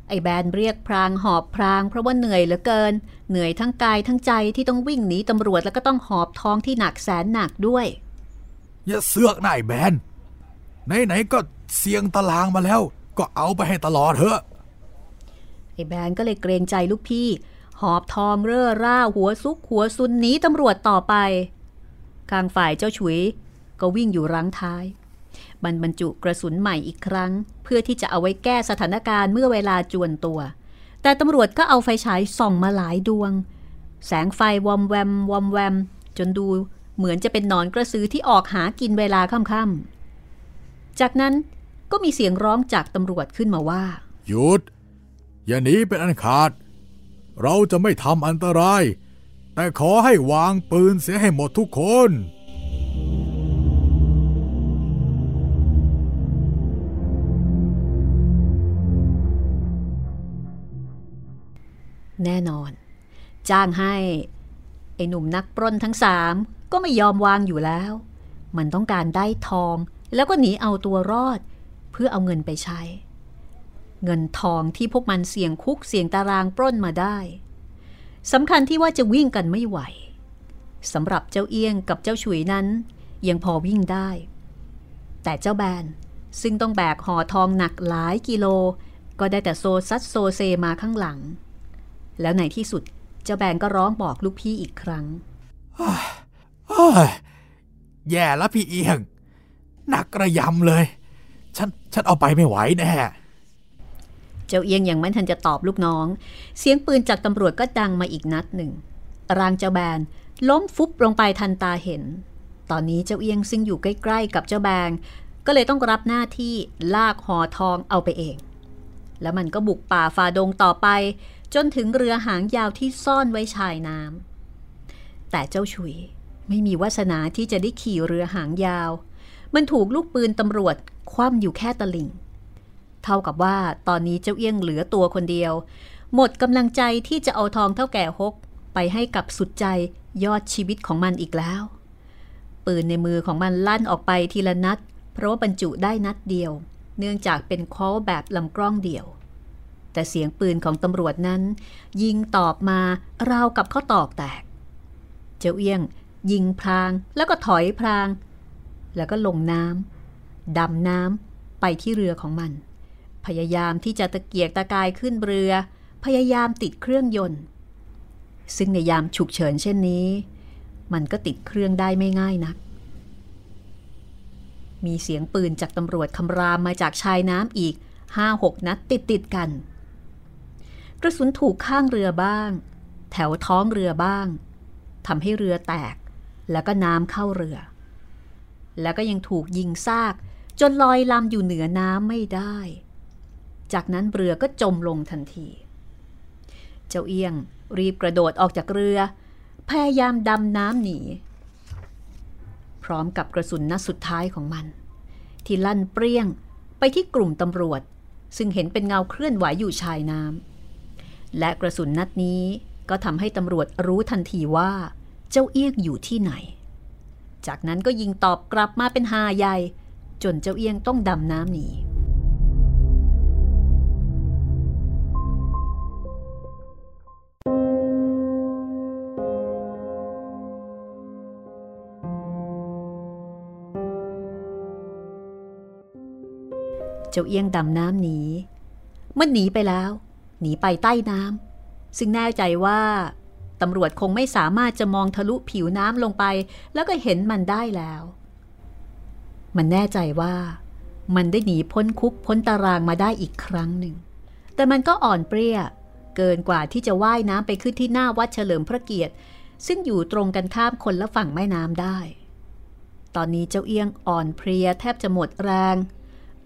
ไอ้แบนเรียกพรางหอบพรางเพราะว่าเหนื่อยเหลือเกิน เหนื่อยทั้งกายทั้งใจที่ต้องวิ่งหนีตำรวจแล้วก็ต้องหอบทองที่หนักแสนหนักด้วย อย่าเสือกนายแบนไหนๆก็เสียงตารางมาแล้ว ก็เอาไปให้ตลอดเถอะ ไอ้แบนก็เลยเกรงใจลูกพี่ หอบทองเร่อร่าหัวซุกหัวซุนหนีตำรวจต่อไป ข้างฝ่ายเจ้าฉุย ก็วิ่งอยู่รั้งท้ายมันบรรจุกระสุนใหม่อีกครั้ง เพื่อที่จะเอาไว้แก้สถานการณ์เมื่อเวลาจวนตัว แต่ตำรวจก็เอาไฟฉายส่องมาหลายดวง แสงไฟวอมแวมวอมแวม จนดูเหมือนจะเป็นหนอนกระสือที่ออกหากินเวลาค่ำๆจากนั้นก็มีเสียงร้องจากตำรวจขึ้นมาว่า หยุด อย่าหนีเป็นอันขาด เราจะไม่ทำอันตราย แต่ขอให้วางปืนเสียให้หมดทุกคน แน่นอน จ้างให้ไอ้หนุ่มนักปล้นทั้งสามก็ไม่ยอมวางอยู่แล้ว มันต้องการได้ทองแล้วก็หนีเอาตัวรอด เพื่อเอาเงินไปใช้ เงินทองที่พวกมันเสี่ยงคุกเสี่ยงตารางปล้นมาได้สำคัญที่ว่าจะวิ่งกันไม่ไหวสำหรับเจ้าเอี้ยงกับเจ้าฉุยนั้น ยังพอวิ่งได้ แต่เจ้าแบนซึ่งต้องแบกห่อทองหนักหลายกิโล ก็ได้แต่โซซัดโซเซมาข้างหลัง แล้วในที่สุดเจ้าแบนก็ร้องบอกลูกพี่อีกครั้งแย่แล้วพี่เอียง หนักกระยำเลย ฉันฉันเอาไปไม่ไหวแน่เจ้าเอียงยังไม่ทันจะตอบลูกน้อง เสียงปืนจากตำรวจก็ดังมาอีกนัดหนึ่งรางเจ้าแบนล้มฟุบลงไปทันตาเห็น ตอนนี้เจ้าเอียงซึ่งอยู่ใกล้ ๆ กับเจ้าแบงก็เลยต้องรับหน้าที่ลากหอทองเอาไปเอง แล้วมันก็บุกป่าฝ่าดงต่อไป จนถึงเรือหางยาวที่ซ่อนไว้ชายน้ำแต่เจ้าฉุยไม่มีวาสนาที่จะได้ขี่เรือหางยาว มันถูกลูกปืนตำรวจคว่ำอยู่แค่ตะลิ่ง เท่ากับว่าตอนนี้เจ้าเอี้ยงเหลือตัวคนเดียว หมดกำลังใจที่จะเอาทองเท่าแก่ฮกไปให้กับสุดใจยอดชีวิตของมันอีกแล้ว ปืนในมือของมันลั่นออกไปทีละนัด เพราะว่าบรรจุได้นัดเดียว เนื่องจากเป็นคอแบบลำกล้องเดียว แต่เสียงปืนของตำรวจนั้น ยิงตอบมาราวกับเขาตอกแตก เจ้าเอี้ยง ยิงพรางแล้วก็ถอยพราง แล้วก็ลงน้ำดำน้ำไปที่เรือของมัน พยายามที่จะตะเกียกตะกายขึ้นเรือ พยายามติดเครื่องยนต์ ซึ่งในยามฉุกเฉินเช่นนี้ มันก็ติดเครื่องได้ไม่ง่ายนัก มีเสียงปืนจากตำรวจคำรามมาจากชายน้ำอีกห้าหกนัดติดติดกัน กระสุนถูกข้างเรือบ้าง แถวท้องเรือบ้างทำให้เรือแตก แล้วก็น้ำเข้าเรือ แล้วก็ยังถูกยิงซาก จนลอยลำอยู่เหนือน้ำไม่ได้ จากนั้นเรือก็จมลงทันที เจ้าเอียงรีบกระโดดออกจากเรือ พยายามดำน้ำหนี พร้อมกับกระสุนนัดสุดท้ายของมัน ที่ลั่นเปรี้ยงไปที่กลุ่มตำรวจ ซึ่งเห็นเป็นเงาเคลื่อนไหวอยู่ชายน้ำ และกระสุนนัดนี้ก็ทำให้ตำรวจรู้ทันทีว่าเจ้าเอี้ยงอยู่ที่ไหน จากนั้นก็ยิงตอบกลับมาเป็นหาใหญ่ จนเจ้าเอี้ยงต้องดำน้ำหนีเจ้าเอี้ยงดำน้ำหนี มันหนีไปแล้ว หนีไปใต้น้ำซึ่งแน่ใจว่าตำรวจคงไม่สามารถจะมองทะลุผิวน้ำลงไป แล้วก็เห็นมันได้แล้ว มันแน่ใจว่า มันได้หนีพ้นคุกพ้นตารางมาได้อีกครั้งหนึ่ง แต่มันก็อ่อนเปรี้ย เกินกว่าที่จะว่ายน้ำไปขึ้นที่หน้าวัดเฉลิมพระเกียรติ ซึ่งอยู่ตรงกันข้ามคนละฝั่งแม่น้ำได้ ตอนนี้เจ้าเอี้ยงอ่อนเพลียแทบจะหมดแรง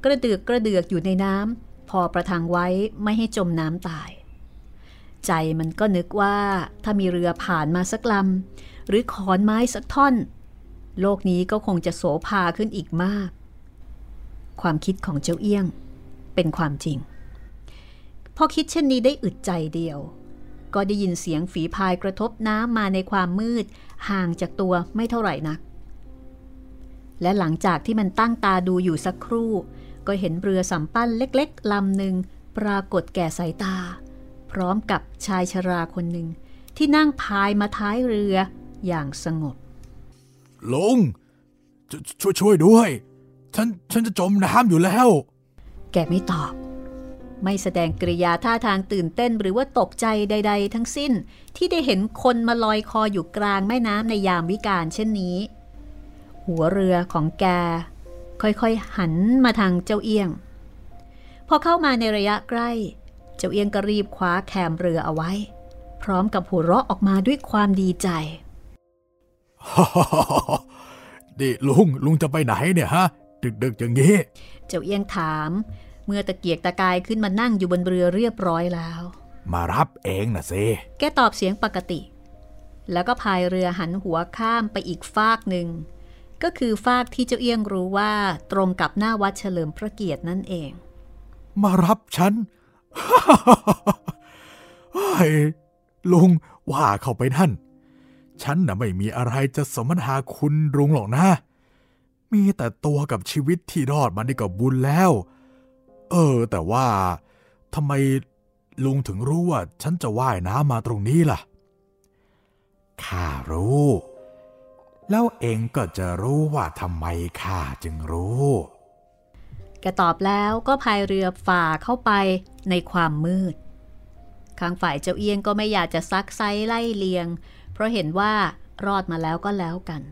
กระเดือกกระเดือกอยู่ในน้ำ พอประทังไว้ไม่ให้จมน้ำตาย ใจมันก็นึกว่าถ้ามีเรือผ่านมาสักลำหรือขอนไม้สักท่อน โลกนี้ก็คงจะโสภาขึ้นอีกมาก ความคิดของเจ้าเอี้ยงเป็นความจริง พอคิดเช่นนี้ได้อึดใจเดียว ก็ได้ยินเสียงฝีพายกระทบน้ำมาในความมืด ห่างจากตัวไม่เท่าไหร่นัก และหลังจากที่มันตั้งตาดูอยู่สักครู่ ก็เห็นเรือสำปั้นเล็กๆลำหนึ่งปรากฏแก่สายตา พร้อมกับชายชราคนหนึ่ง ที่นั่งพายมาท้ายเรืออย่างสงบลุงช่วยช่วยด้วย ฉันฉันจะจมน้ำอยู่แล้ว แกไม่ตอบ ไม่แสดงกริยาท่าทางตื่นเต้นหรือว่าตกใจใด ๆ ทั้งสิ้นที่ได้เห็นคนมาลอยคออยู่กลางแม่น้ำในยามวิกาลเช่นนี้ หัวเรือของแก ค่อยๆ หันมาทางเจ้าเอี้ยง พอเข้ามาในระยะใกล้ เจ้าเอี้ยงก็รีบคว้าแคมเรือเอาไว้ พร้อมกับหัวเราะออกมาด้วยความดีใจดิลุงลุงจะไปไหนเนี่ยฮะ ดึกๆอย่างนี้ เจ้าเอี้ยงถาม เมื่อตะเกียกตะกายขึ้นมานั่งอยู่บนเรือเรียบร้อยแล้ว มารับเองนะเซแกตอบเสียงปกติ แล้วก็พายเรือหันหัวข้ามไปอีกฟากหนึ่ง ก็คือฟากที่เจ้าเอี้ยงรู้ว่าตรงกับหน้าวัดเฉลิมพระเกียรตินั่นเอง มารับฉันลุงว่าเข้าไปท่าน ฉันน่ะไม่มีอะไรจะสมนาคุณลุงหรอกนะ มีแต่ตัวกับชีวิตที่รอดมาได้ก็บุญแล้ว เออ แต่ว่าทำไมลุงถึงรู้ว่า ฉันจะว่ายน้ำมาตรงนี้ล่ะ ข้ารู้ แล้วเองก็จะรู้ว่าทำไมข้าจึงรู้ แกตอบแล้วก็พายเรือฝ่าเข้าไปในความมืด ข้างฝ่ายเจ้าเอียงก็ไม่อยากจะซักไซไล่เลียง เพราะเห็นว่ารอดมาแล้วก็แล้วกัน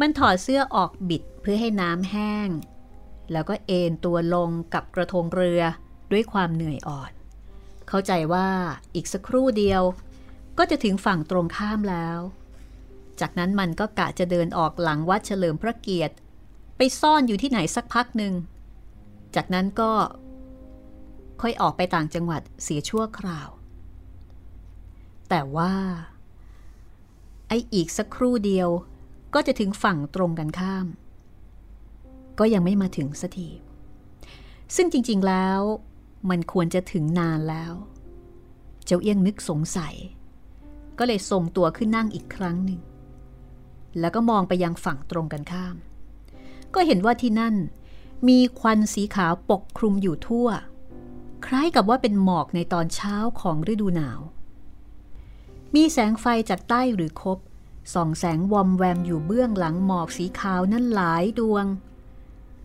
มันถอดเสื้อออกบิดเพื่อให้น้ำแห้ง แล้วก็เอนตัวลงกับกระทงเรือด้วยความเหนื่อยอ่อน เข้าใจว่าอีกสักครู่เดียว ก็จะถึงฝั่งตรงข้ามแล้ว จากนั้นมันก็กะจะเดินออกหลังวัดเฉลิมพระเกียรติ ไปซ่อนอยู่ที่ไหนสักพักหนึ่ง จากนั้นก็ ค่อยออกไปต่างจังหวัดเสียชั่วคราว แต่ว่า ไอ้อีกสักครู่เดียวก็จะถึงฝั่งตรงกันข้าม ก็ยังไม่มาถึงสักทีซึ่งจริงๆแล้ว มันควรจะถึงนานแล้ว เจ้าเอี้ยงนึกสงสัย ก็เลยทรงตัวขึ้นนั่งอีกครั้งหนึ่ง แล้วก็มองไปยังฝั่งตรงกันข้าม ก็เห็นว่าที่นั่น มีควันสีขาวปกคลุมอยู่ทั่ว คล้ายกับว่าเป็นหมอกในตอนเช้าของฤดูหนาว มีแสงไฟจากใต้หรือคบส่องแสงวอมแวมอยู่เบื้องหลังหมอกสีขาวนั้นหลายดวง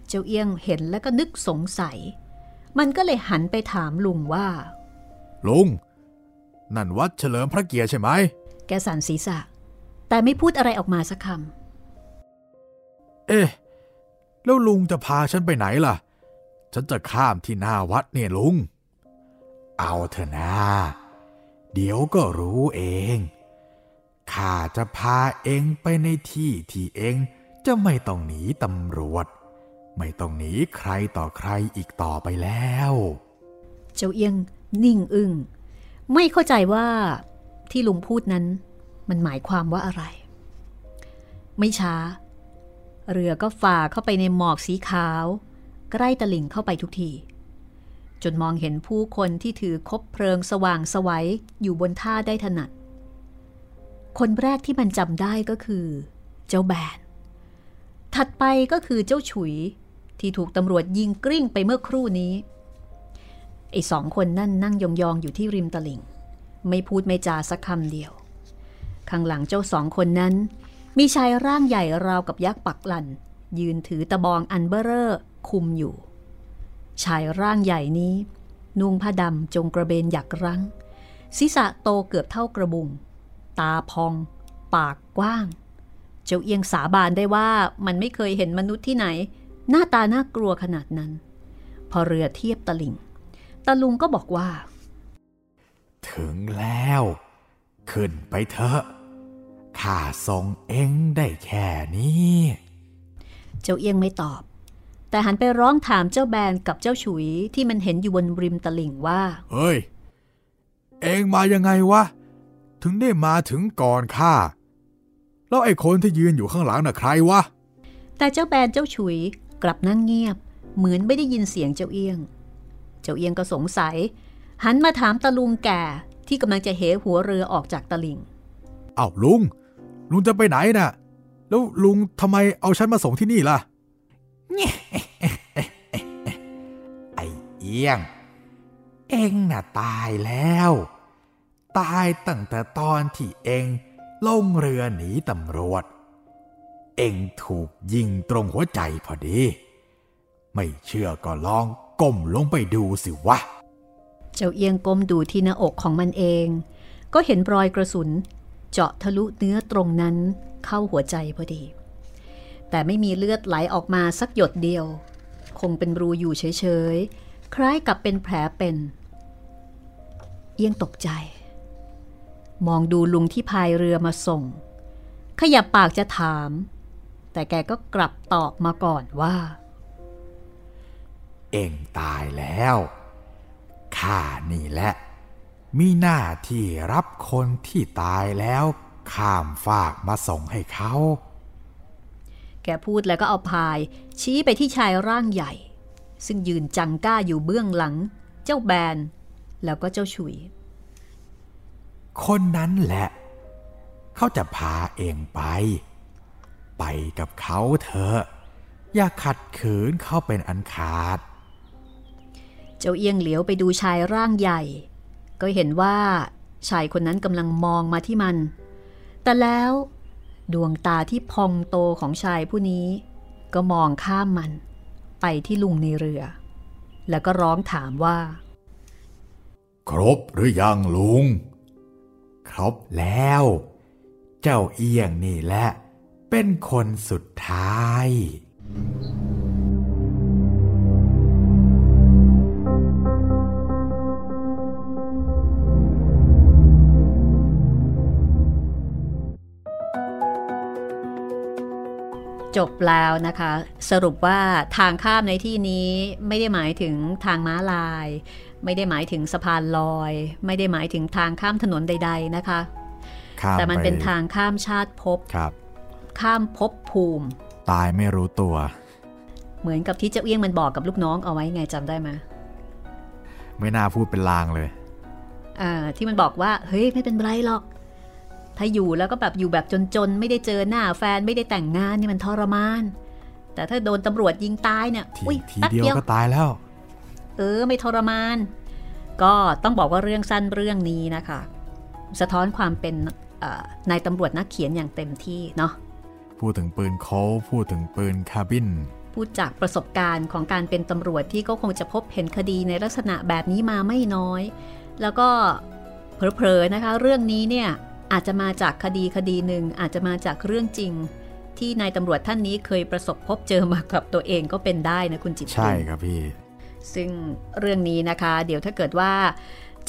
เจ้าเอี้ยงเห็นแล้วก็นึกสงสัย มันก็เลยหันไปถามลุงว่า ลุง นั่นวัดเฉลิมพระเกียรติใช่ไหม แกสั่นศีรษะ แต่ไม่พูดอะไรออกมาสักคำ เอ๊ะ แล้วลุงจะพาฉันไปไหนล่ะ ฉันจะข้ามที่หน้าวัดเนี่ยลุง เอาเถอะนะ เดี๋ยวก็รู้เอง ข้าจะพาเองไปในที่ที่เองจะไม่ต้องหนีตำรวจ ไม่ต้องหนีใครต่อใครอีกต่อไปแล้ว เจ้าเอียงนิ่งอึง้งไม่เข้าใจว่าที่ลุงพูดนั้น มันหมายความว่าอะไร ไม่ช้า เรือก็ฝ่าเข้าไปในหมอกสีขาว ใกล้ตลิ่งเข้าไปทุกที จนมองเห็นผู้คนที่ถือคบเพลิงสว่างสวัยอยู่บนท่าได้ถนัด คนแรกที่มันจำได้ก็คือ เจ้าแบน ถัดไปก็คือเจ้าฉุยที่ถูกตำรวจยิงกริ้งไปเมื่อครู่นี้ไอ้สองคนนั่นนั่งยองๆอยู่ที่ริมตลิ่ง ไม่พูดไม่จาสักคำเดียว ข้างหลังเจ้าสองคนนั้น มีชายร่างใหญ่ราวกับยักษ์ปักหลันยืนถือตะบองอันเบอร์เรอร์คุมอยู่ ชายร่างใหญ่นี้ นุ่งผ้าดำจงกระเบนหยักรั้ง ศีรษะโตเกือบเท่ากระบุง ตาพอง ปากกว้าง เจ้าเอียงสาบานได้ว่ามันไม่เคยเห็นมนุษย์ที่ไหน หน้าตาน่ากลัวขนาดนั้น พอเรือเทียบตะลิงตะลุงก็บอกว่า ถึงแล้ว ขึ้นไปเถอะ ข้าส่งเอ็งได้แค่นี้ เจ้าเอียงไม่ตอบ แต่หันไปร้องถามเจ้าแบนกับเจ้าฉุยที่มันเห็นอยู่บนริมตะลิ่งว่า เฮ้ย เอ็งมายังไงวะ ถึงได้มาถึงก่อนข้า แล้วไอ้คนที่ยืนอยู่ข้างหลังน่ะใครวะ แต่เจ้าแบนเจ้าฉุยกลับนั่งเงียบ เหมือนไม่ได้ยินเสียงเจ้าเอี้ยง เจ้าเอี้ยงก็สงสัย หันมาถามตาลุงแก่ที่กำลังจะเหหัวเรือออกจากตะลิงอ้าวลุง ลุงจะไปไหนนะ่ะ แล้วลุงทำไมเอาฉันมาส่งที่นี่ล่ะไอ้เอี้ยง เอ็งน่ะตายแล้ว ตายตั้งแต่ตอนที่เอ็งลงเรือหนีตำรวจ เองถูกยิงตรงหัวใจพอดี ไม่เชื่อก็ลองก้มลงไปดูสิวะ เจ้าเอียงก้มดูที่หน้าอกของมันเอง ก็เห็นรอยกระสุน เจาะทะลุเนื้อตรงนั้นเข้าหัวใจพอดี แต่ไม่มีเลือดไหลออกมาสักหยดเดียว คงเป็นรูอยู่เฉยๆ คล้ายกับเป็นแผลเป็น เอียงตกใจ มองดูลุงที่พายเรือมาส่ง ขยับปากจะถาม แต่แกก็กลับตอบมาก่อนว่า เอ็งตายแล้วข้านี่แหละ มีหน้าที่รับคนที่ตายแล้วข้ามฝากมาส่งให้เขา แกพูดแล้วก็เอาพาย ชี้ไปที่ชายร่างใหญ่ ซึ่งยืนจังก้าอยู่เบื้องหลัง เจ้าแบน แล้วก็เจ้าฉุย คนนั้นแหละ เขาจะพาเองไป ไปกับเขาเถอะ อย่าขัดขืนเขาเป็นอันขาด เจ้าเอียงเหลียวไปดูชายร่างใหญ่ ก็เห็นว่าชายคนนั้นกำลังมองมาที่มัน แต่แล้วดวงตาที่พองโตของชายผู้นี้ ก็มองข้ามมัน ไปที่ลุงในเรือ แล้วก็ร้องถามว่า ครบหรือยังลุง ครบแล้ว เจ้าเอียงนี่แหละ เป็นคนสุดท้าย จบแล้วนะคะ สรุปว่าทางข้ามในที่นี้ไม่ได้หมายถึงทางม้าลาย ไม่ได้หมายถึงสะพานลอย ไม่ได้หมายถึงทางข้ามถนนใด ๆนะคะข้ามแต่มันเป็นไทางข้ามชาติภพครับข้ามภพภูมิ ตายไม่รู้ตัว เหมือนกับที่เจ้าเอี้ยงมันบอกกับลูกน้องเอาไว้ไงจำได้ไหมไม่น่าพูดเป็นลางเลยอ่าที่มันบอกว่า เฮ้ยไม่เป็นไรหรอก ถ้าอยู่แล้วก็แบบอยู่แบบจนๆ ไม่ได้เจอหน้าแฟนไม่ได้แต่งงานนี่มันทรมาน แต่ถ้าโดนตำรวจยิงตายเนี่ยทีอุ้ยทีแป๊บเดียวก็ตายแล้ว เออไม่ทรมาน ก็ต้องบอกว่าเรื่องสั้นเรื่องนี้นะคะ สะท้อนความเป็นเอ่อนายตำรวจนักเขียนอย่างเต็มที่เนาะพูดถึงปืนโค้ลพูดถึงปืนคาร์บินพูดจากประสบการณ์ของการเป็นตำรวจที่ก็คงจะพบเห็นคดีในลักษณะแบบนี้มาไม่น้อย แล้วก็เผลอๆนะคะ เรื่องนี้เนี่ย อาจจะมาจากคดีคดีหนึ่งอาจจะมาจากเรื่องจริง ที่นายตำรวจท่านนี้เคยประสบพบเจอมากับตัวเองก็เป็นได้นะคุณจิตรใช่ครับพี่ ซึ่งเรื่องนี้นะคะ เดี๋ยวถ้าเกิดว่า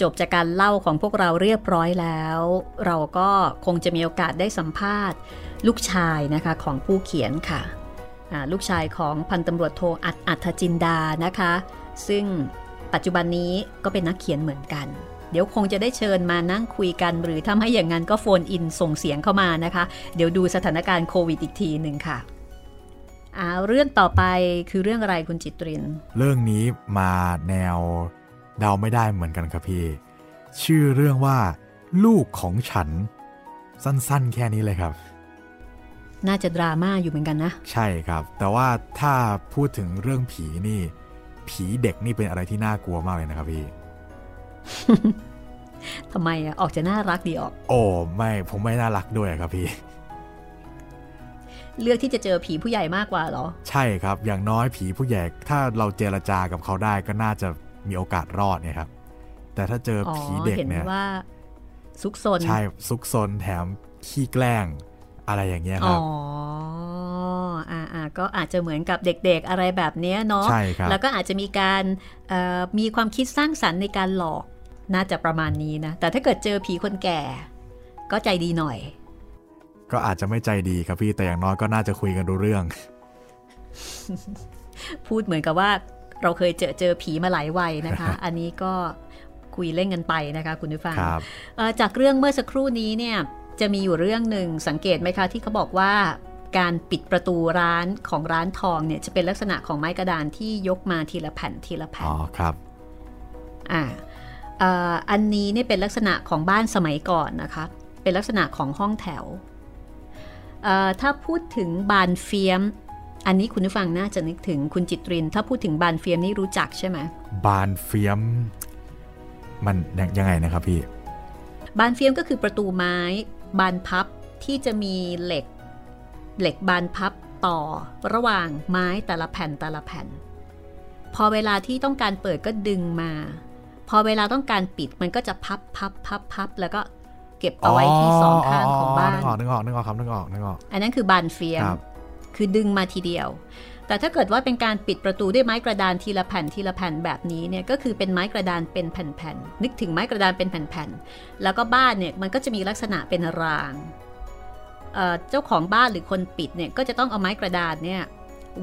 จบจากการเล่าของพวกเราเรียบร้อยแล้ว เราก็คงจะมีโอกาสได้สัมภาษณ์ ลูกชายนะคะของผู้เขียนค่ะอ่าลูกชายของพันตำรวจโทอัดอัธจินดานะคะ ซึ่งปัจจุบันนี้ก็เป็นนักเขียนเหมือนกัน เดี๋ยวคงจะได้เชิญมานั่งคุยกัน หรือถ้าไม่อย่างนั้นก็โฟนอินส่งเสียงเข้ามานะคะ เดี๋ยวดูสถานการณ์โควิดอีกทีหนึ่งค่ะอ่าเรื่องต่อไปคือเรื่องอะไรคุณจิตริน เรื่องนี้มาแนวเดาไม่ได้เหมือนกันครับพี่ ชื่อเรื่องว่า ลูกของฉัน สั้นๆ แค่นี้เลยครับ น่าจะดราม่าอยู่เหมือนกันนะ ใช่ครับ แต่ว่าถ้าพูดถึงเรื่องผีนี่ ผีเด็กนี่เป็นอะไรที่น่ากลัวมากเลยนะครับพี่ ทำไมอะออกจะน่ารักดีออก โอ้ไม่ผมไม่น่ารักด้วยครับพี่ เลือกที่จะเจอผีผู้ใหญ่มากกว่าเหรอ ใช่ครับ อย่างน้อยผีผู้ใหญ่ ถ้าเราเจรจากับเขาได้ก็น่าจะมีโอกาสรอดเนี่ยครับ แต่ถ้าเจออ๋อผีเด็กเห็นเนี่ยว่า ซุกซนใช่ซุกซนแถมขี้แกล้ง อะไรอย่างเงี้ยคอ๋รัอบอ่าอ่าก็อาจจะเหมือนกับเด็กๆอะไรแบบเนี้ยเนาะใช่ครับแล้วก็อาจจะมีการเอ่อมีความคิดสร้างสรรค์ในการหลอก น่าจะประมาณนี้นะ แต่ถ้าเกิดเจอผีคนแก่ ก็ใจดีหน่อย ก็อาจจะไม่ใจดีครับพี่แต่อย่างน้อยก็น่าจะคุยกันรู้เรื่อง พูดเหมือนกับว่าเราเคยเจอเจอผีมาหลายวัยนะคะ อันนี้ก็คุยเล่นกันไปนะคะคุณผู้ฟังครับเอ่อจากเรื่องเมื่อสักครู่นี้เนี่ยจะมีอยู่เรื่องหนึ่งสังเกตไหมคะที่เขาบอกว่าการปิดประตูร้านของร้านทองเนี่ยจะเป็นลักษณะของไม้กระดานที่ยกมาทีละแผ่นทีละแผ่อ๋นอครับ อ่าเอ่ออันนี้เนี่ยเป็นลักษณะของบ้านสมัยก่อนนะคะ เป็นลักษณะของห้องแถวเอ่อถ้าพูดถึงบานเฟียม อันนี้คุณผู้ฟังน่าจะนึกถึงคุณจิตริน ถ้าพูดถึงบานเฟียมนี่รู้จักใช่ไหม บานเฟียม มันยังยังไงนะครับพี่ บานเฟียมก็คือประตูไม้ บานพับที่จะมีเหล็ก เหล็กบานพับต่อระหว่างไม้แต่ละแผ่นแต่ละแผ่น พอเวลาที่ต้องการเปิดก็ดึงมาพ อเวลาต้องการปิดมันก็จะพับพับพับพับแล้วก็เก็บเอาไว้ที่สองข้างของบ้านนึกออกนึกออกนึกออกครับนึกออกนึกออก อันนั้นคือบานเฟียมครับคือดึงมาทีเดียว แต่ถ้าเกิดว่าเป็นการปิดประตูด้วยไม้กระดานทีละแผ่นทีละแผ่นแบบนี้เนี่ยก็คือเป็นไม้กระดานเป็นแผ่นๆนึกถึงไม้กระดานเป็นแผ่นๆแล้วก็บ้านเนี่ยมันก็จะมีลักษณะเป็นรางเอ่อเจ้าของบ้านหรือคนปิดเนี่ยก็จะต้องเอาไม้กระดานเนี่ย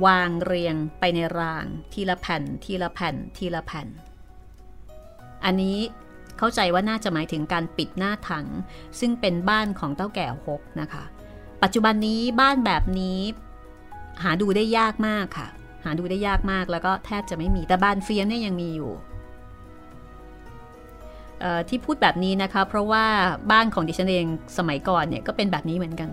วางเรียงไปในราง ทีละแผ่น ทีละแผ่น ทีละแผ่น อันนี้เข้าใจว่าน่าจะหมายถึงการปิดหน้าถัง ซึ่งเป็นบ้านของเต้าแก่ฮกนะคะ ปัจจุบันนี้บ้านแบบนี้ หาดูได้ยากมากค่ะ หาดูได้ยากมากแล้วก็แทบจะไม่มีแต่บ้านเฟียมเนี่ยยังมีอยู่ที่พูดแบบนี้นะคะ เพราะว่าบ้านของดิฉันเองสมัยก่อนเนี่ยก็เป็นแบบนี้เหมือนกัน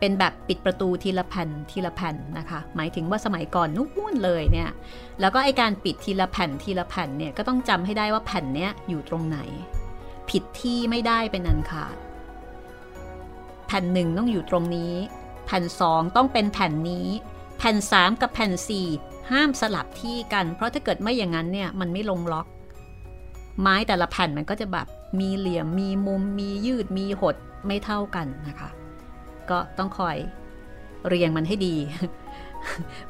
เป็นแบบปิดประตูทีละแผ่นทีละแผ่นนะคะ หมายถึงว่าสมัยก่อนนู้นเลยเนี่ย แล้วก็ไอการปิดทีละแผ่นทีละแผ่นเนี่ยก็ต้องจำให้ได้ว่าแผ่นเนี้ยอยู่ตรงไหน ผิดที่ไม่ได้เป็นอันขาด แผ่นหนึ่งต้องอยู่ตรงนี้ แผ่นสองต้องเป็นแผ่นนี้ แผ่นสามกับแผ่นสี่ห้ามสลับที่กัน เพราะถ้าเกิดไม่อย่างนั้นเนี่ยมันไม่ลงล็อก ไม้แต่ละแผ่นมันก็จะแบบมีเหลี่ยมมีมุมมียืดมีหดไม่เท่ากันนะคะ ก็ต้องคอยเรียงมันให้ดี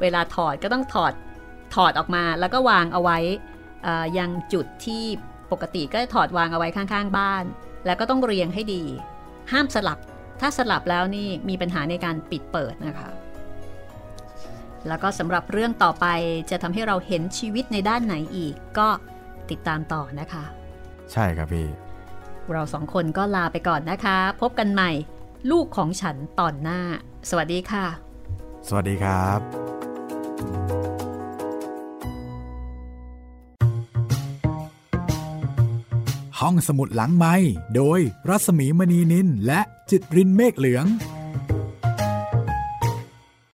เวลาถอดก็ต้องถอดถอดออกมาแล้วก็วางเอาไว้ยังจุดที่ปกติก็ถอดวางเอาไว้ข้างๆบ้าน แล้วก็ต้องเรียงให้ดี ห้ามสลับ ถ้าสลับแล้วนี่มีปัญหาในการปิดเปิดนะคะ แล้วก็สำหรับเรื่องต่อไปจะทำให้เราเห็นชีวิตในด้านไหนอีกก็ติดตามต่อนะคะ ใช่ครับพี่ เราสองคนก็ลาไปก่อนนะคะ พบกันใหม่ ลูกของฉันตอนหน้า สวัสดีค่ะ สวัสดีครับ ห้องสมุดหลังไม้โดยรัสมีมณีนินและจิตรินเมฆเหลือง